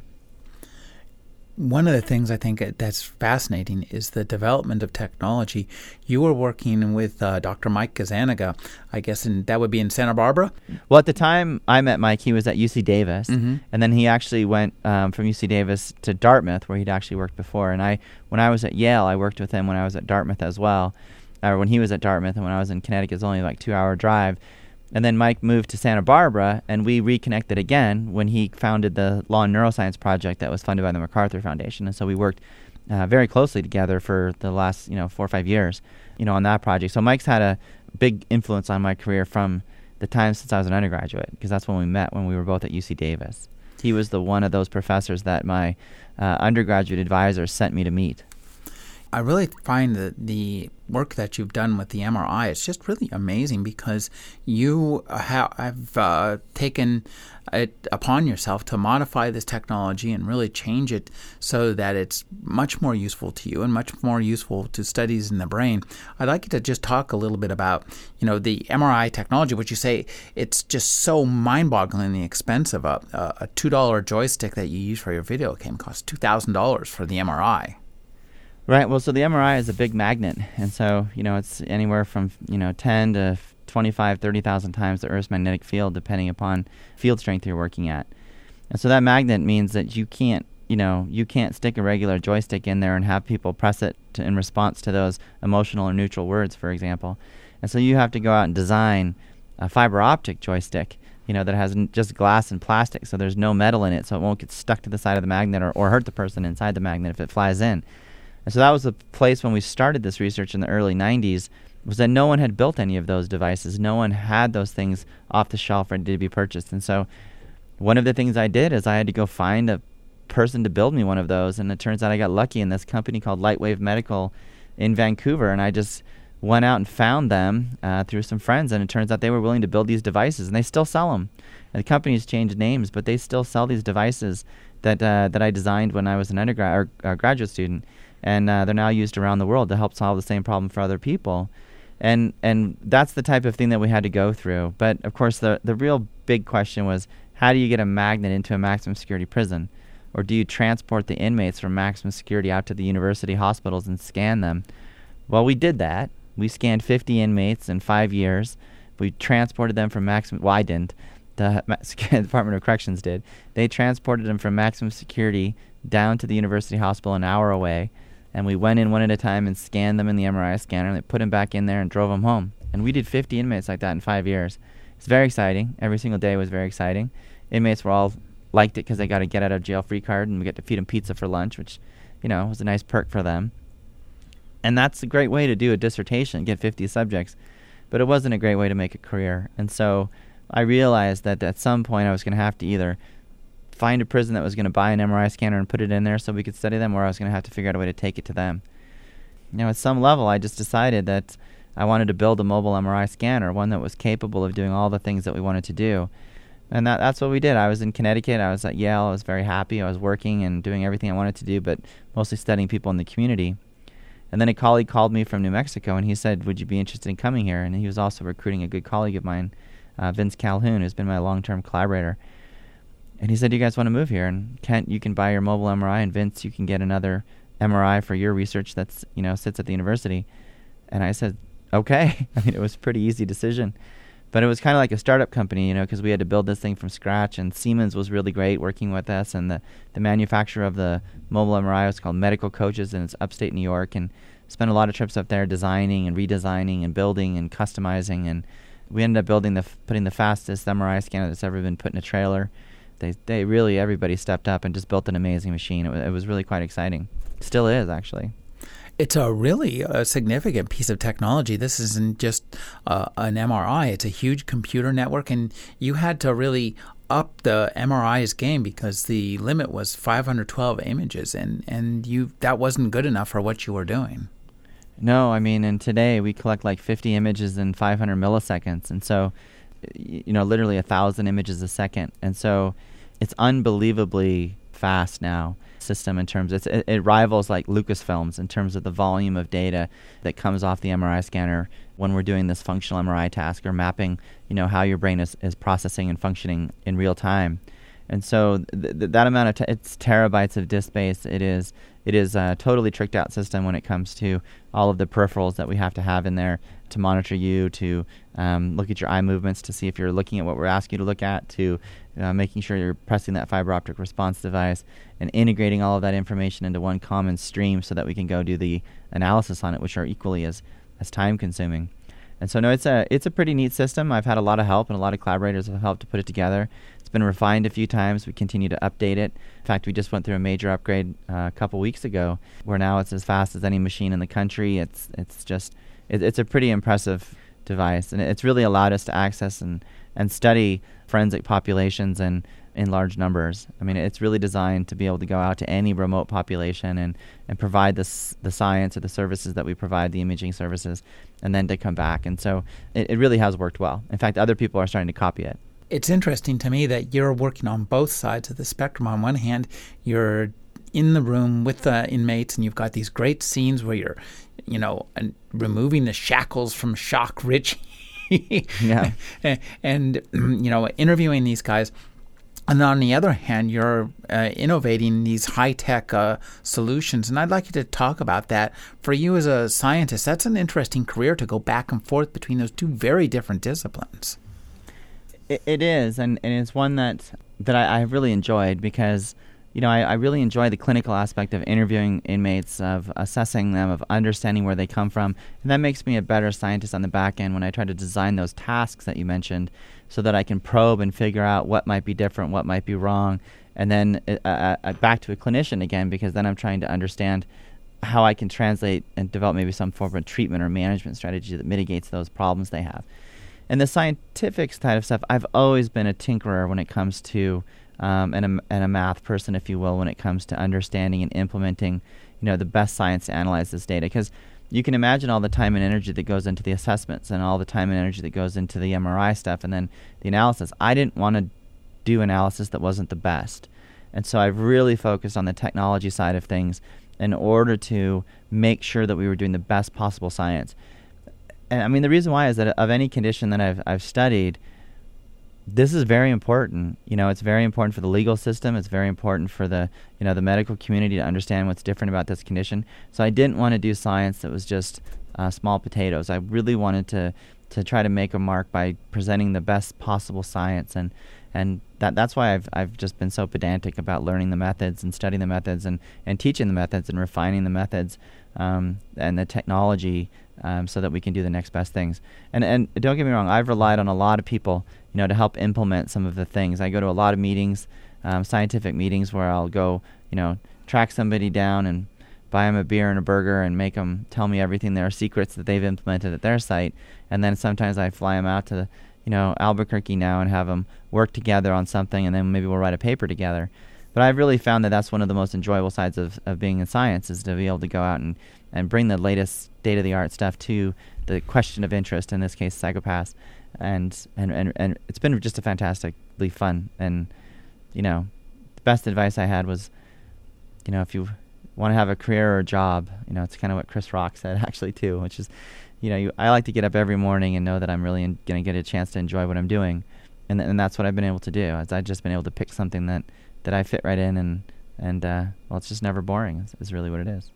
one of the things I think that's fascinating is the development of technology. You were working with uh, Dr. Mike Gazzaniga, I guess, and that would be in Santa Barbara. Well, at the time I met Mike, he was at UC Davis, mm-hmm. and then he actually went um, from UC Davis to Dartmouth, where he'd actually worked before. And I, when I was at Yale, I worked with him when I was at Dartmouth as well, or when he was at Dartmouth, and when I was in Connecticut, it's only like two hour drive. And then Mike moved to Santa Barbara, and we reconnected again when he founded the Law and Neuroscience Project that was funded by the MacArthur Foundation. And so we worked uh, very closely together for the last, you know, four or five years, you know, on that project. So Mike's had a big influence on my career from the time since I was an undergraduate, because that's when we met when we were both at UC Davis. He was the one of those professors that my uh, undergraduate advisor sent me to meet. I really find that the work that you've done with the MRI. It's just really amazing because you have uh, taken it upon yourself to modify this technology and really change it so that it's much more useful to you and much more useful to studies in the brain. I'd like you to just talk a little bit about, you know, the MRI technology, which you say it's just so mind-bogglingly expensive. A, a two dollar joystick that you use for your video game costs two thousand dollars for the MRI. Right. Well, so the MRI is a big magnet, and so you know it's anywhere from you know 10 to 25, 30,000 times the Earth's magnetic field, depending upon field strength you're working at. And so that magnet means that you can't, you know, you can't stick a regular joystick in there and have people press it to, in response to those emotional or neutral words, for example. And so you have to go out and design a fiber optic joystick, you know, that has n- just glass and plastic, so there's no metal in it, so it won't get stuck to the side of the magnet or, or hurt the person inside the magnet if it flies in. And so that was the place when we started this research in the early 90s was that no one had built any of those devices. No one had those things off the shelf ready to be purchased. And so one of the things I did is I had to go find a person to build me one of those. And it turns out I got lucky in this company called Lightwave Medical in Vancouver. And I just went out and found them uh, through some friends. And it turns out they were willing to build these devices. And they still sell them. And the company's changed names, but they still sell these devices that, uh, that I designed when I was an undergrad or uh, graduate student and uh, they're now used around the world to help solve the same problem for other people. And and that's the type of thing that we had to go through. But of course, the the real big question was how do you get a magnet into a maximum security prison, or do you transport the inmates from maximum security out to the university hospitals and scan them? Well, we did that. We scanned 50 inmates in five years. We transported them from maximum. Well, I didn't. The [laughs] [laughs] Department of Corrections did. They transported them from maximum security down to the university hospital an hour away and we went in one at a time and scanned them in the MRI scanner. And they put them back in there and drove them home. And we did 50 inmates like that in five years. It's very exciting. Every single day was very exciting. Inmates were all liked it because they got a get out of jail free card, and we get to feed them pizza for lunch, which, you know, was a nice perk for them. And that's a great way to do a dissertation, get 50 subjects. But it wasn't a great way to make a career. And so I realized that at some point I was going to have to either find a prison that was going to buy an MRI scanner and put it in there so we could study them, or I was going to have to figure out a way to take it to them. You know, at some level, I just decided that I wanted to build a mobile MRI scanner, one that was capable of doing all the things that we wanted to do. And that, that's what we did. I was in Connecticut. I was at Yale. I was very happy. I was working and doing everything I wanted to do, but mostly studying people in the community. And then a colleague called me from New Mexico, and he said, "Would you be interested in coming here?" And he was also recruiting a good colleague of mine, uh, Vince Calhoun, who's been my long-term collaborator. And he said, "You guys want to move here?" And Kent, you can buy your mobile MRI, and Vince, you can get another MRI for your research that's you know sits at the university. And I said, "Okay." [laughs] I mean, it was a pretty easy decision, but it was kind of like a startup company, you know, because we had to build this thing from scratch. And Siemens was really great working with us, and the the manufacturer of the mobile MRI was called Medical Coaches, and it's upstate New York, and spent a lot of trips up there designing and redesigning and building and customizing and we ended up building the putting the fastest MRI scanner that's ever been put in a trailer they they really everybody stepped up and just built an amazing machine. It, w- it was really quite exciting. Still is actually. It's a really uh, significant piece of technology. This isn't just uh, an MRI; it's a huge computer network, and you had to really up the MRI's game because the limit was 512 images, and and you that wasn't good enough for what you were doing. No, I mean, and today we collect like 50 images in 500 milliseconds, and so you know, literally a thousand images a second, and so it's unbelievably fast now system in terms it, it rivals like Lucasfilms in terms of the volume of data that comes off the MRI scanner when we're doing this functional MRI task or mapping, you know, how your brain is, is processing and functioning in real time. And so th- th- that amount of it's terabytes of disk space. It is it is a totally tricked out system when it comes to all of the peripherals that we have to have in there to monitor you, to um, look at your eye movements to see if you're looking at what we're asking you to look at, to uh, making sure you're pressing that fiber optic response device, and integrating all of that information into one common stream so that we can go do the analysis on it, which are equally as, as time consuming. And so, no, it's a it's a pretty neat system. I've had a lot of help, and a lot of collaborators have helped to put it together. It's been refined a few times. We continue to update it. In fact, we just went through a major upgrade uh, a couple weeks ago, where now it's as fast as any machine in the country. It's it's just it, it's a pretty impressive device, and it's really allowed us to access and and study forensic populations and in large numbers. I mean, it's really designed to be able to go out to any remote population and, and provide this, the science or the services that we provide, the imaging services, and then to come back. And so it, it really has worked well. In fact, other people are starting to copy it. It's interesting to me that you're working on both sides of the spectrum. On one hand, you're in the room with the inmates, and you've got these great scenes where you're, you know, removing the shackles from Shock Rich. [laughs] yeah. And, [clears throat] you know, interviewing these guys. And on the other hand, you're uh, innovating these high tech uh, solutions. And I'd like you to talk about that. For you as a scientist, that's an interesting career to go back and forth between those two very different disciplines. It, it is. And, and it's one that, that I, I really enjoyed because you know, I, I, really enjoy the clinical aspect of interviewing inmates, of assessing them, of understanding where they come from. And that makes me a better scientist on the back end when I try to design those tasks that you mentioned so that I can probe and figure out what might be different, what might be wrong. And then uh, uh, uh back to a clinician again, because then I'm trying to understand how I can translate and develop maybe some form of treatment or management strategy that mitigates those problems they have. And the scientific side of stuff, I've always been a tinkerer when it comes to um, and, a, and a math person, if you will, when it comes to understanding and implementing, you know, the best science to analyze this data. Because you can imagine all the time and energy that goes into the assessments and all the time and energy that goes into the MRI stuff and then the analysis. I didn't want to do analysis that wasn't the best. And so I've really focused on the technology side of things in order to make sure that we were doing the best possible science. And I mean, the reason why is that of any condition that I've, I've studied, this is very important. You know, it's very important for the legal system. It's very important for the you know the medical community to understand what's different about this condition. So I didn't want to do science that was just uh, small potatoes. I really wanted to to try to make a mark by presenting the best possible science and and that that's why I've I've just been so pedantic about learning the methods and studying the methods and, and teaching the methods and refining the methods um, and the technology um, so that we can do the next best things. And and don't get me wrong, I've relied on a lot of people, you know, to help implement some of the things. I go to a lot of meetings, um, scientific meetings, where I'll go, you know, track somebody down and buy them a beer and a burger and make them tell me everything their secrets that they've implemented at their site. And then sometimes I fly them out to, you know, Albuquerque now and have them work together on something, and then maybe we'll write a paper together. But I've really found that that's one of the most enjoyable sides of, of being in science is to be able to go out and and bring the latest state of the art stuff to the question of interest, in this case, psychopaths. And, and, and, and it's been just a fantastically fun. And, you know, the best advice I had was, you know, if you want to have a career or a job, you know, it's kind of what Chris Rock said [laughs] actually too, which is, you know, you, I like to get up every morning and know that I'm really going to get a chance to enjoy what I'm doing. And, and that's what I've been able to do. Is I've just been able to pick something that, that I fit right in and, and uh, well, it's just never boring is, is really what it is.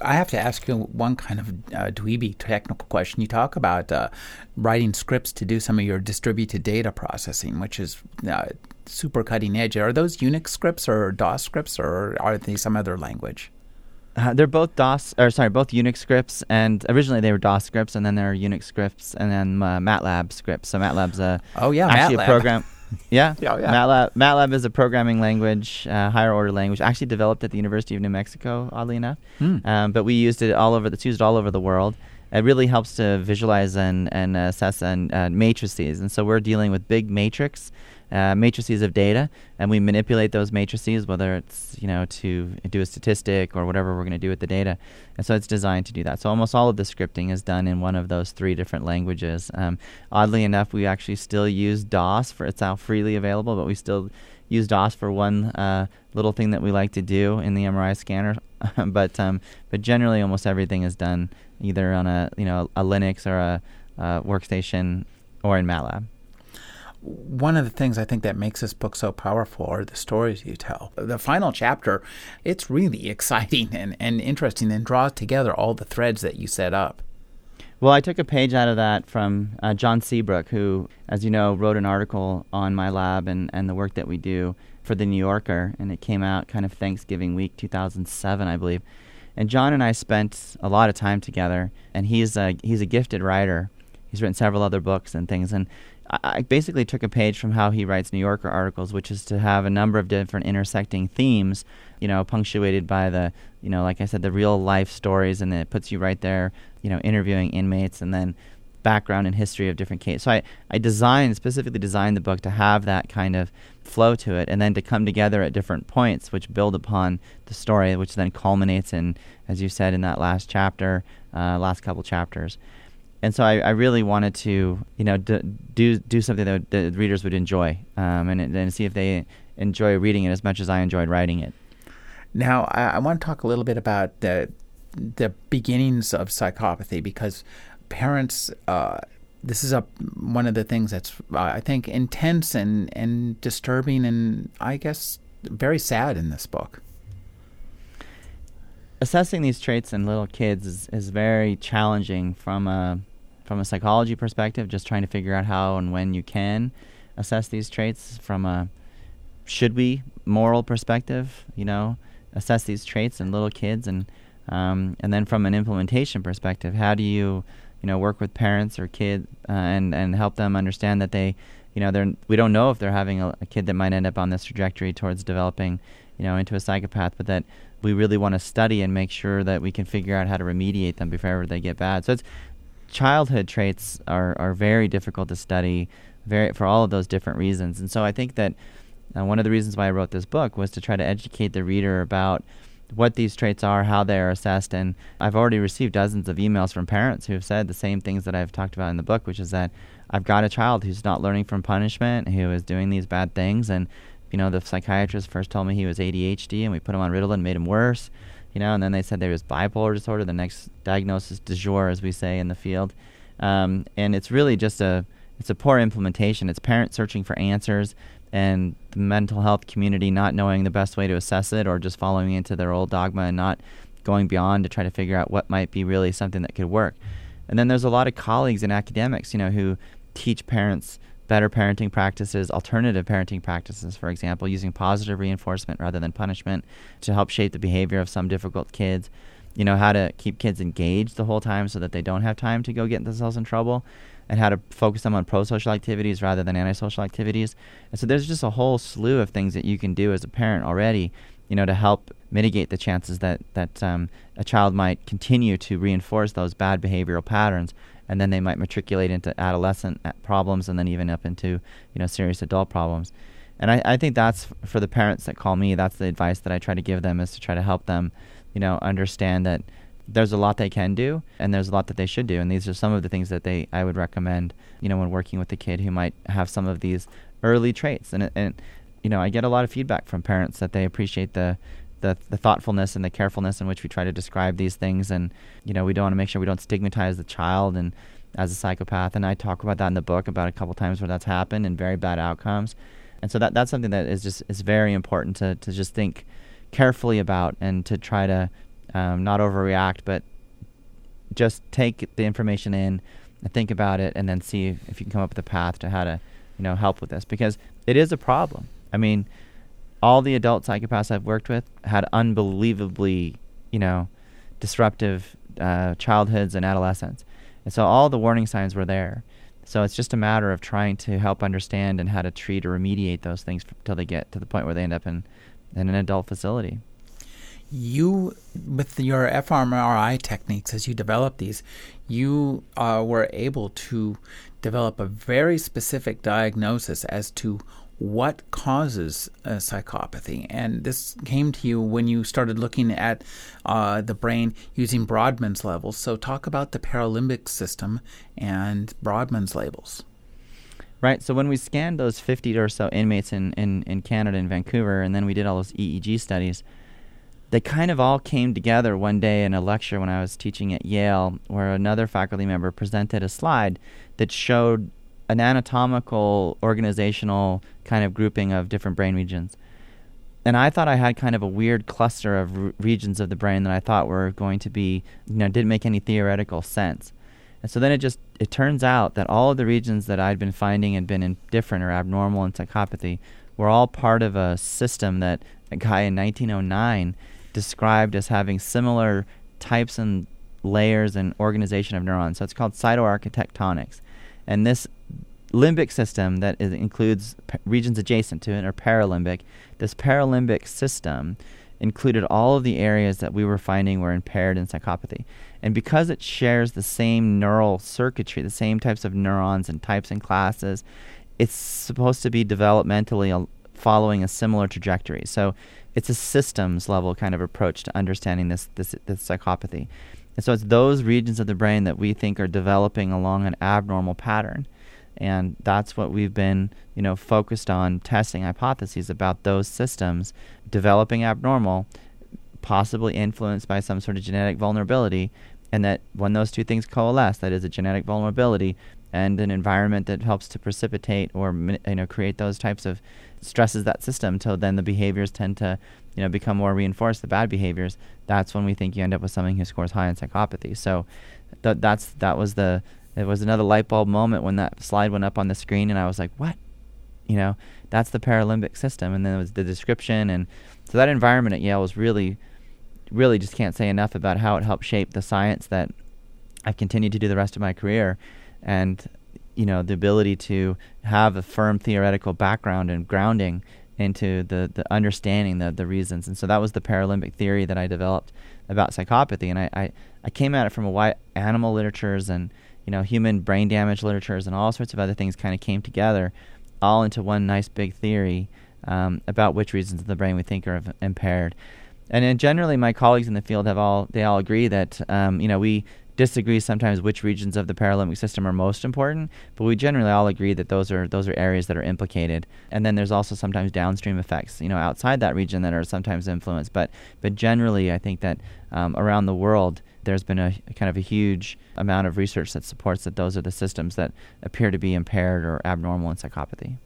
I have to ask you one kind of uh, dweeby technical question. You talk about uh, writing scripts to do some of your distributed data processing, which is uh, super cutting edge. Are those Unix scripts or DOS scripts, or are they some other language? Uh, they're both DOS, or sorry, both Unix scripts, and originally they were DOS scripts, and then there are Unix scripts, and then uh, MATLAB scripts. So MATLAB's a oh yeah, actually MATLAB. a program. [laughs] Yeah, [laughs] yeah, yeah. MATLAB, MATLAB is a programming language, uh, higher order language, actually developed at the University of New Mexico, oddly enough. Hmm. Um, but we used it all over. It's used all over the world. It really helps to visualize and and assess and uh, matrices, and so we're dealing with big matrix uh, matrices of data, and we manipulate those matrices, whether it's you know to do a statistic or whatever we're going to do with the data. And so it's designed to do that. So almost all of the scripting is done in one of those three different languages. Um, oddly enough, we actually still use DOS for it's now freely available, but we still use DOS for one uh, little thing that we like to do in the MRI scanner. [laughs] but um, but generally, almost everything is done either on a you know a Linux or a, a workstation or in MATLAB one of the things I think that makes this book so powerful are the stories you tell. The final chapter, it's really [laughs] exciting and, and interesting and draws together all the threads that you set up. Well, I took a page out of that from uh, John Seabrook, who, as you know, wrote an article on my lab and, and the work that we do for The New Yorker, and it came out kind of Thanksgiving week 2007, I believe. And John and I spent a lot of time together, and he's a, he's a gifted writer. He's written several other books and things, and I basically took a page from how he writes New Yorker articles, which is to have a number of different intersecting themes, you know, punctuated by the, you know, like I said, the real life stories, and it puts you right there, you know, interviewing inmates, and then background and history of different cases. So I, I designed, specifically designed the book to have that kind of flow to it and then to come together at different points which build upon the story, which then culminates in, as you said, in that last chapter, uh, last couple chapters. And so I, I really wanted to, you know, d- do do something that the readers would enjoy, um, and and see if they enjoy reading it as much as I enjoyed writing it. Now, I, I want to talk a little bit about the the beginnings of psychopathy because parents, uh, this is a one of the things that's uh, I think intense and and disturbing and I guess very sad in this book. Assessing these traits in little kids is, is very challenging from a from a psychology perspective. Just trying to figure out how and when you can assess these traits from a should we moral perspective. You know, assess these traits in little kids and um, and then from an implementation perspective, how do you you know work with parents or kids uh, and and help them understand that they you know they're we don't know if they're having a, a, kid that might end up on this trajectory towards developing you know into a psychopath but that we really want to study and make sure that we can figure out how to remediate them before they get bad so it's childhood traits are are very difficult to study very for all of those different reasons. And so i think that uh, one of the reasons why i wrote this book was to try to educate the reader about what these traits are, how they are assessed, and I've already received dozens of emails from parents who have said the same things that I've talked about in the book, which is that I've got a child who's not learning from punishment, who is doing these bad things, and you know the psychiatrist first told me he was ADHD, and we put him on Ritalin, made him worse, you know, and then they said there was bipolar disorder, the next diagnosis du jour, as we say in the field, um, and it's really just a it's a poor implementation. It's parents searching for answers and the mental health community not knowing the best way to assess it or just following into their old dogma and not going beyond to try to figure out what might be really something that could work. And then there's a lot of colleagues and academics, you know, who teach parents better parenting practices, alternative parenting practices, for example, using positive reinforcement rather than punishment to help shape the behavior of some difficult kids. You know, how to keep kids engaged the whole time so that they don't have time to go get themselves in trouble and how to focus them on pro-social activities rather than antisocial activities. And so there's just a whole slew of things that you can do as a parent already, you know, to help mitigate the chances that that um, a child might continue to reinforce those bad behavioral patterns, and then they might matriculate into adolescent problems, and then even up into you know serious adult problems. And I, I think that's for the parents that call me. That's the advice that I try to give them is to try to help them, you know, understand that there's a lot they can do and there's a lot that they should do and these are some of the things that they I would recommend you know when working with a kid who might have some of these early traits and and you know I get a lot of feedback from parents that they appreciate the the, the thoughtfulness and the carefulness in which we try to describe these things. And you know we don't want to make sure we don't stigmatize the child. And as a psychopath and I talk about that in the book about a couple times where that's happened and very bad outcomes. And so that that's something that is just is very important to to just think carefully about and to try to um, not overreact, but just take the information in and think about it, and then see if you can come up with a path to how to, you know, help with this. Because it is a problem. I mean, all the adult psychopaths I've worked with had unbelievably, you know, disruptive uh, childhoods and adolescence, and so all the warning signs were there. So it's just a matter of trying to help understand and how to treat or remediate those things until they get to the point where they end up in, in an adult facility you with your fMRI techniques as you develop these, you uh, were able to develop a very specific diagnosis as to what causes psychopathy. And this came to you when you started looking at uh, the brain using Brodmann's levels. So, talk about the paralimbic system and Brodmann's labels. Right. So, when we scanned those 50 or so inmates in, in, in Canada, in Vancouver, and then we did all those EEG studies, they kind of all came together one day in a lecture when I was teaching at Yale, where another faculty member presented a slide that showed an anatomical, organizational kind of grouping of different brain regions. And I thought I had kind of a weird cluster of regions of the brain that I thought were going to be, you know, didn't make any theoretical sense. And so then it just it turns out that all of the regions that I'd been finding had been different or abnormal in psychopathy were all part of a system that a guy in 1909 described as having similar types and layers and organization of neurons. So it's called cytoarchitectonics. And this limbic system that is, includes p- regions adjacent to it, or paralimbic, this paralimbic system included all of the areas that we were finding were impaired in psychopathy. And because it shares the same neural circuitry, the same types of neurons and types and classes, it's supposed to be developmentally following a similar trajectory. So it's a systems level kind of approach to understanding this, this, this psychopathy. And so it's those regions of the brain that we think are developing along an abnormal pattern. And that's what we've been, you know, focused on testing hypotheses about those systems developing abnormal, possibly influenced by some sort of genetic vulnerability, and that when those two things coalesce, that is a genetic vulnerability and an environment that helps to precipitate or you know create those types of stresses that system till then the behaviors tend to you know become more reinforced the bad behaviors that's when we think you end up with something who scores high in psychopathy. So th- that's that was the it was another light bulb moment when that slide went up on the screen and I was like what? You know that's the paralimbic system. And then it was the description and so that environment at Yale was really really just can't say enough about how it helped shape the science that I've continued to do the rest of my career. And you know the ability to have a firm theoretical background and grounding into the, the understanding the, the reasons. And so that was the paralimbic theory that i developed about psychopathy. And I, I, I came at it from a wide animal literatures and you know human brain damage literatures and all sorts of other things kind of came together all into one nice big theory um, about which regions of the brain we think are impaired and then generally my colleagues in the field have all they all agree that um, you know we disagree sometimes which regions of the paralimbic system are most important, but we generally all agree that those are those are areas that are implicated. And then there's also sometimes downstream effects, you know, outside that region that are sometimes influenced. But but generally, I think that um, around the world there's been a, a kind of a huge amount of research that supports that those are the systems that appear to be impaired or abnormal in psychopathy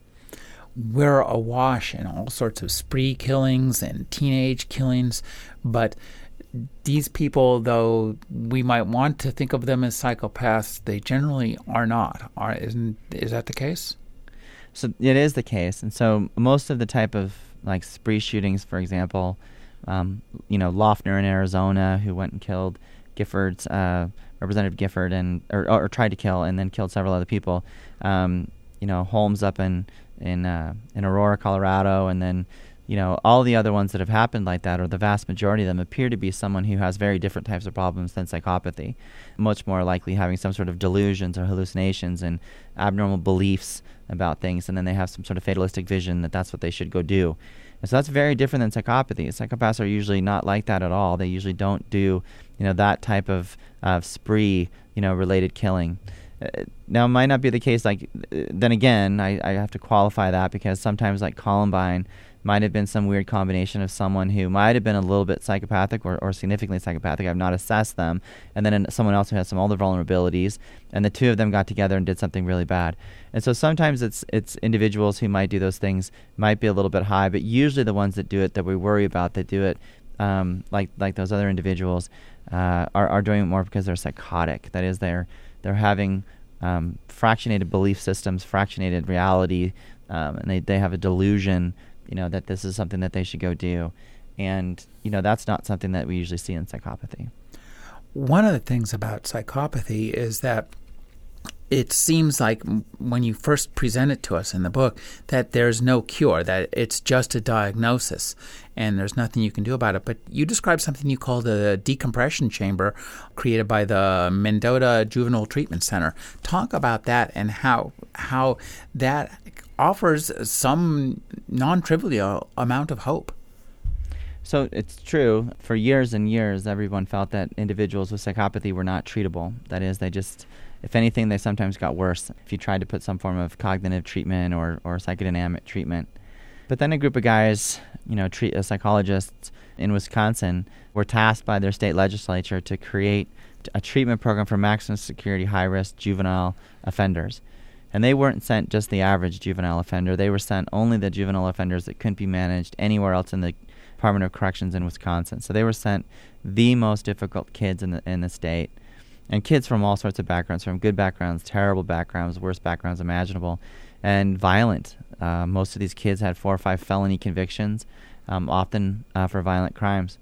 we're awash in all sorts of spree killings and teenage killings, but these people, though we might want to think of them as psychopaths, they generally are not. Are isn't is that the case? So it is the case, and so most of the type of like spree shootings, for example, um, you know, Loughner in Arizona, who went and killed Giffords, uh, Representative Gifford, and or, or, tried to kill and then killed several other people. Um, you know, Holmes up in in uh, in Aurora, Colorado, and then you know, all the other ones that have happened like that, or the vast majority of them, appear to be someone who has very different types of problems than psychopathy. Much more likely having some sort of delusions or hallucinations and abnormal beliefs about things, and then they have some sort of fatalistic vision that that's what they should go do. And so that's very different than psychopathy. Psychopaths are usually not like that at all. They usually don't do, you know, that type of spree, you know, related killing. Uh, now, it might not be the case. Like, uh, then again, I, I have to qualify that because sometimes, like Columbine, might have been some weird combination of someone who might have been a little bit psychopathic or, or significantly psychopathic. I've not assessed them. And then someone else who has some other vulnerabilities. And the two of them got together and did something really bad. And so sometimes it's, it's individuals who might do those things might be a little bit high, but usually the ones that do it that we worry about that do it um, like, like those other individuals uh, are, are doing it more because they're psychotic. That is, they're, they're having um, fractionated belief systems, fractionated reality, um, and they, they have a delusion you know, that this is something that they should go do. And, you know, that's not something that we usually see in psychopathy. One of the things about psychopathy is that it seems like when you first present it to us in the book that there's no cure, that it's just a diagnosis and there's nothing you can do about it. But you describe something you call the decompression chamber created by the Mendota Juvenile Treatment Center. Talk about that and how how that offers some non-trivial amount of hope. So it's true. For years and years, everyone felt that individuals with psychopathy were not treatable. That is, they just, if anything, they sometimes got worse if you tried to put some form of cognitive treatment or, or psychodynamic treatment. But then a group of guys, you know, treat, uh, psychologists in Wisconsin, were tasked by their state legislature to create a treatment program for maximum security high risk juvenile offenders. And they weren't sent just the average juvenile offender. They were sent only the juvenile offenders that couldn't be managed anywhere else in the Department of Corrections in Wisconsin. So they were sent the most difficult kids in the in the state, and kids from all sorts of backgrounds, from good backgrounds, terrible backgrounds, worst backgrounds imaginable, and violent. Uh, most of these kids had four or five felony convictions, um, often uh, for violent crimes.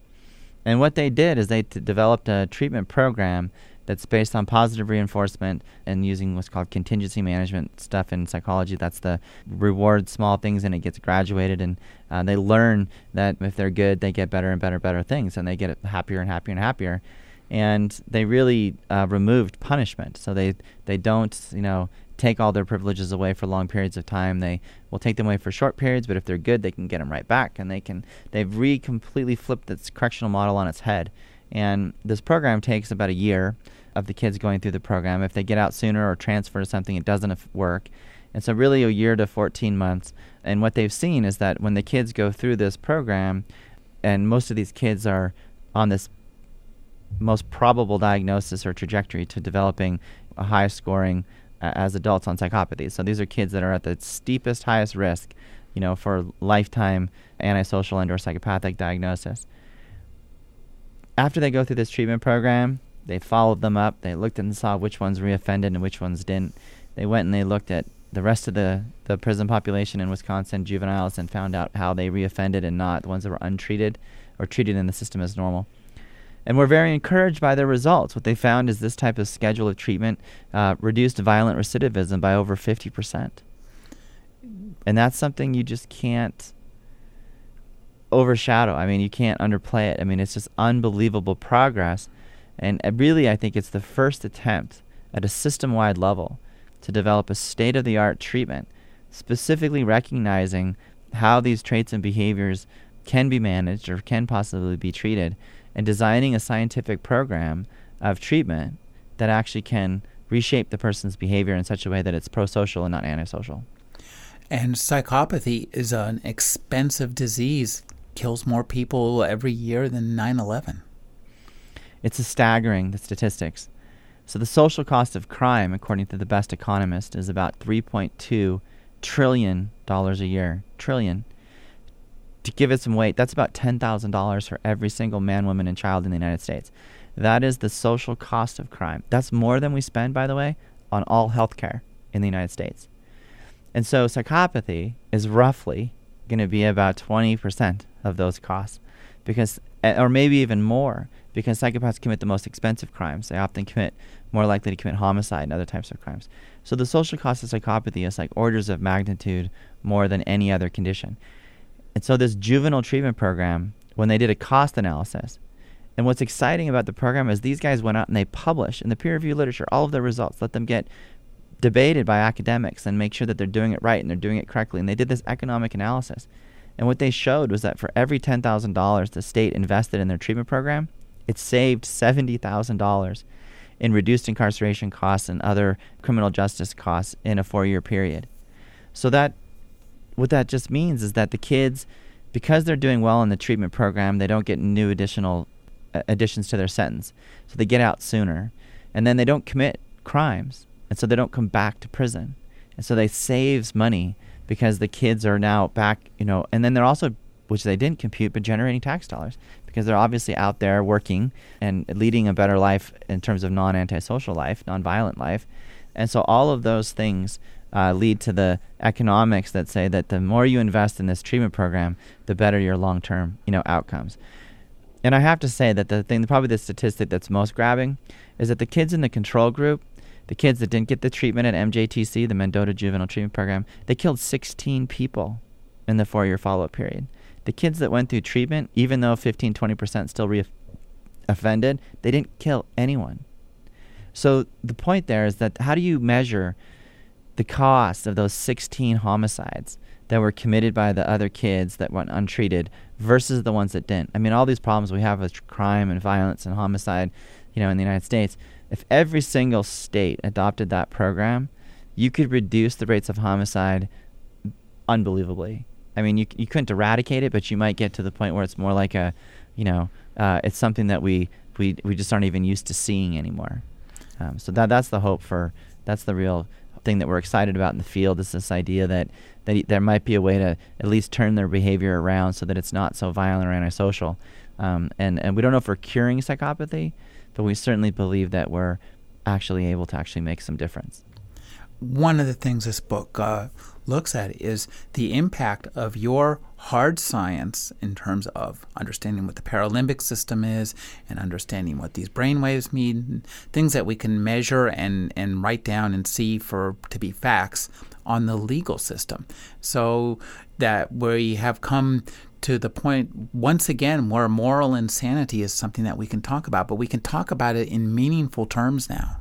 And what they did is they t- developed a treatment program that's based on positive reinforcement and using what's called contingency management stuff in psychology. That's the reward small things and it gets graduated, and uh, they learn that if they're good, they get better and better, better things, and they get happier and happier and happier. And they really uh, removed punishment, so they they don't you know take all their privileges away for long periods of time. They will take them away for short periods, but if they're good, they can get them right back, and they can they've re completely flipped this correctional model on its head. And this program takes about a year of the kids going through the program. If they get out sooner or transfer to something, it doesn't work. And so, really, a year to 14 months. And what they've seen is that when the kids go through this program, and most of these kids are on this most probable diagnosis or trajectory to developing a high scoring uh, as adults on psychopathy. So these are kids that are at the steepest, highest risk, you know, for lifetime antisocial and or psychopathic diagnosis. After they go through this treatment program, they followed them up. They looked and saw which ones reoffended and which ones didn't. They went and they looked at the rest of the, the prison population in Wisconsin, juveniles, and found out how they reoffended and not the ones that were untreated or treated in the system as normal. And we're very encouraged by their results. What they found is this type of schedule of treatment uh, reduced violent recidivism by over 50%. And that's something you just can't overshadow. I mean, you can't underplay it. I mean, it's just unbelievable progress and uh, really, I think it's the first attempt at a system wide level to develop a state of the art treatment, specifically recognizing how these traits and behaviors can be managed or can possibly be treated, and designing a scientific program of treatment that actually can reshape the person's behavior in such a way that it's pro social and not antisocial. And psychopathy is an expensive disease, kills more people every year than 9 11. It's a staggering, the statistics. So the social cost of crime, according to the best economist, is about 3.2 trillion dollars a year. Trillion. To give it some weight, that's about $10,000 for every single man, woman, and child in the United States. That is the social cost of crime. That's more than we spend, by the way, on all health care in the United States. And so psychopathy is roughly going to be about 20% of those costs because eh, or maybe even more because psychopaths commit the most expensive crimes. They often commit more likely to commit homicide and other types of crimes. So the social cost of psychopathy is like orders of magnitude more than any other condition. And so this juvenile treatment program, when they did a cost analysis, and what's exciting about the program is these guys went out and they published in the peer reviewed literature all of their results, let them get debated by academics and make sure that they're doing it right and they're doing it correctly. And they did this economic analysis. And what they showed was that for every $10,000 the state invested in their treatment program, it saved $70,000 in reduced incarceration costs and other criminal justice costs in a four year period. So that what that just means is that the kids because they're doing well in the treatment program, they don't get new additional uh, additions to their sentence. So they get out sooner. And then they don't commit crimes. And so they don't come back to prison. And so they saves money because the kids are now back, you know, and then they're also which they didn't compute, but generating tax dollars because they're obviously out there working and leading a better life in terms of non antisocial life, non violent life. And so all of those things uh, lead to the economics that say that the more you invest in this treatment program, the better your long term you know, outcomes. And I have to say that the thing, probably the statistic that's most grabbing, is that the kids in the control group, the kids that didn't get the treatment at MJTC, the Mendota Juvenile Treatment Program, they killed 16 people in the four year follow up period. The kids that went through treatment, even though 15, 20% still re-offended, they didn't kill anyone. So the point there is that how do you measure the cost of those 16 homicides that were committed by the other kids that went untreated versus the ones that didn't? I mean, all these problems we have with crime and violence and homicide, you know, in the United States. If every single state adopted that program, you could reduce the rates of homicide unbelievably. I mean, you you couldn't eradicate it, but you might get to the point where it's more like a, you know, uh, it's something that we we we just aren't even used to seeing anymore. Um, so that that's the hope for that's the real thing that we're excited about in the field is this idea that that there might be a way to at least turn their behavior around so that it's not so violent or antisocial. Um, and and we don't know if we're curing psychopathy, but we certainly believe that we're actually able to actually make some difference. one of the things this book uh, looks at is the impact of your hard science in terms of understanding what the paralimbic system is and understanding what these brain waves mean, things that we can measure and, and write down and see for to be facts on the legal system. So that we have come to the point once again where moral insanity is something that we can talk about, but we can talk about it in meaningful terms now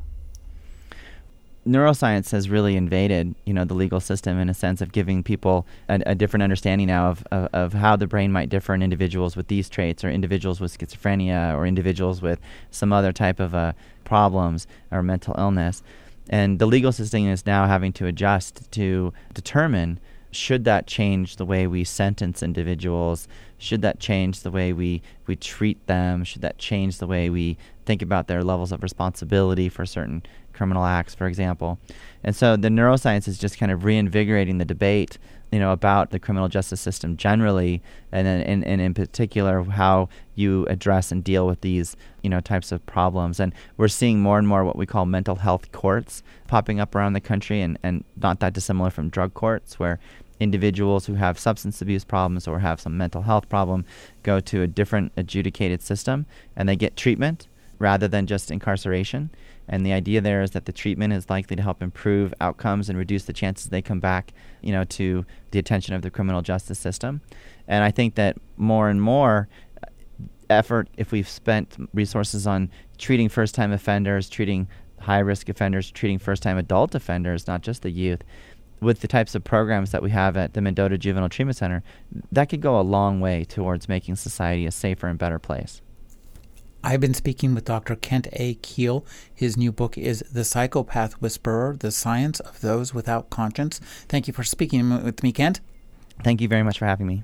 neuroscience has really invaded, you know, the legal system in a sense of giving people a, a different understanding now of, of, of, how the brain might differ in individuals with these traits, or individuals with schizophrenia, or individuals with some other type of uh, problems or mental illness. And the legal system is now having to adjust to determine should that change the way we sentence individuals? Should that change the way we, we treat them? Should that change the way we think about their levels of responsibility for certain criminal acts, for example. And so the neuroscience is just kind of reinvigorating the debate, you know, about the criminal justice system generally, and then in, and in particular how you address and deal with these, you know, types of problems. And we're seeing more and more what we call mental health courts popping up around the country, and, and not that dissimilar from drug courts, where individuals who have substance abuse problems or have some mental health problem go to a different adjudicated system and they get treatment rather than just incarceration. And the idea there is that the treatment is likely to help improve outcomes and reduce the chances they come back, you know, to the attention of the criminal justice system. And I think that more and more uh, effort, if we've spent resources on treating first-time offenders, treating high-risk offenders, treating first-time adult offenders, not just the youth, with the types of programs that we have at the Mendota Juvenile Treatment Center, that could go a long way towards making society a safer and better place. I've been speaking with Dr. Kent A. Kiehl. His new book is The Psychopath Whisperer The Science of Those Without Conscience. Thank you for speaking with me, Kent. Thank you very much for having me.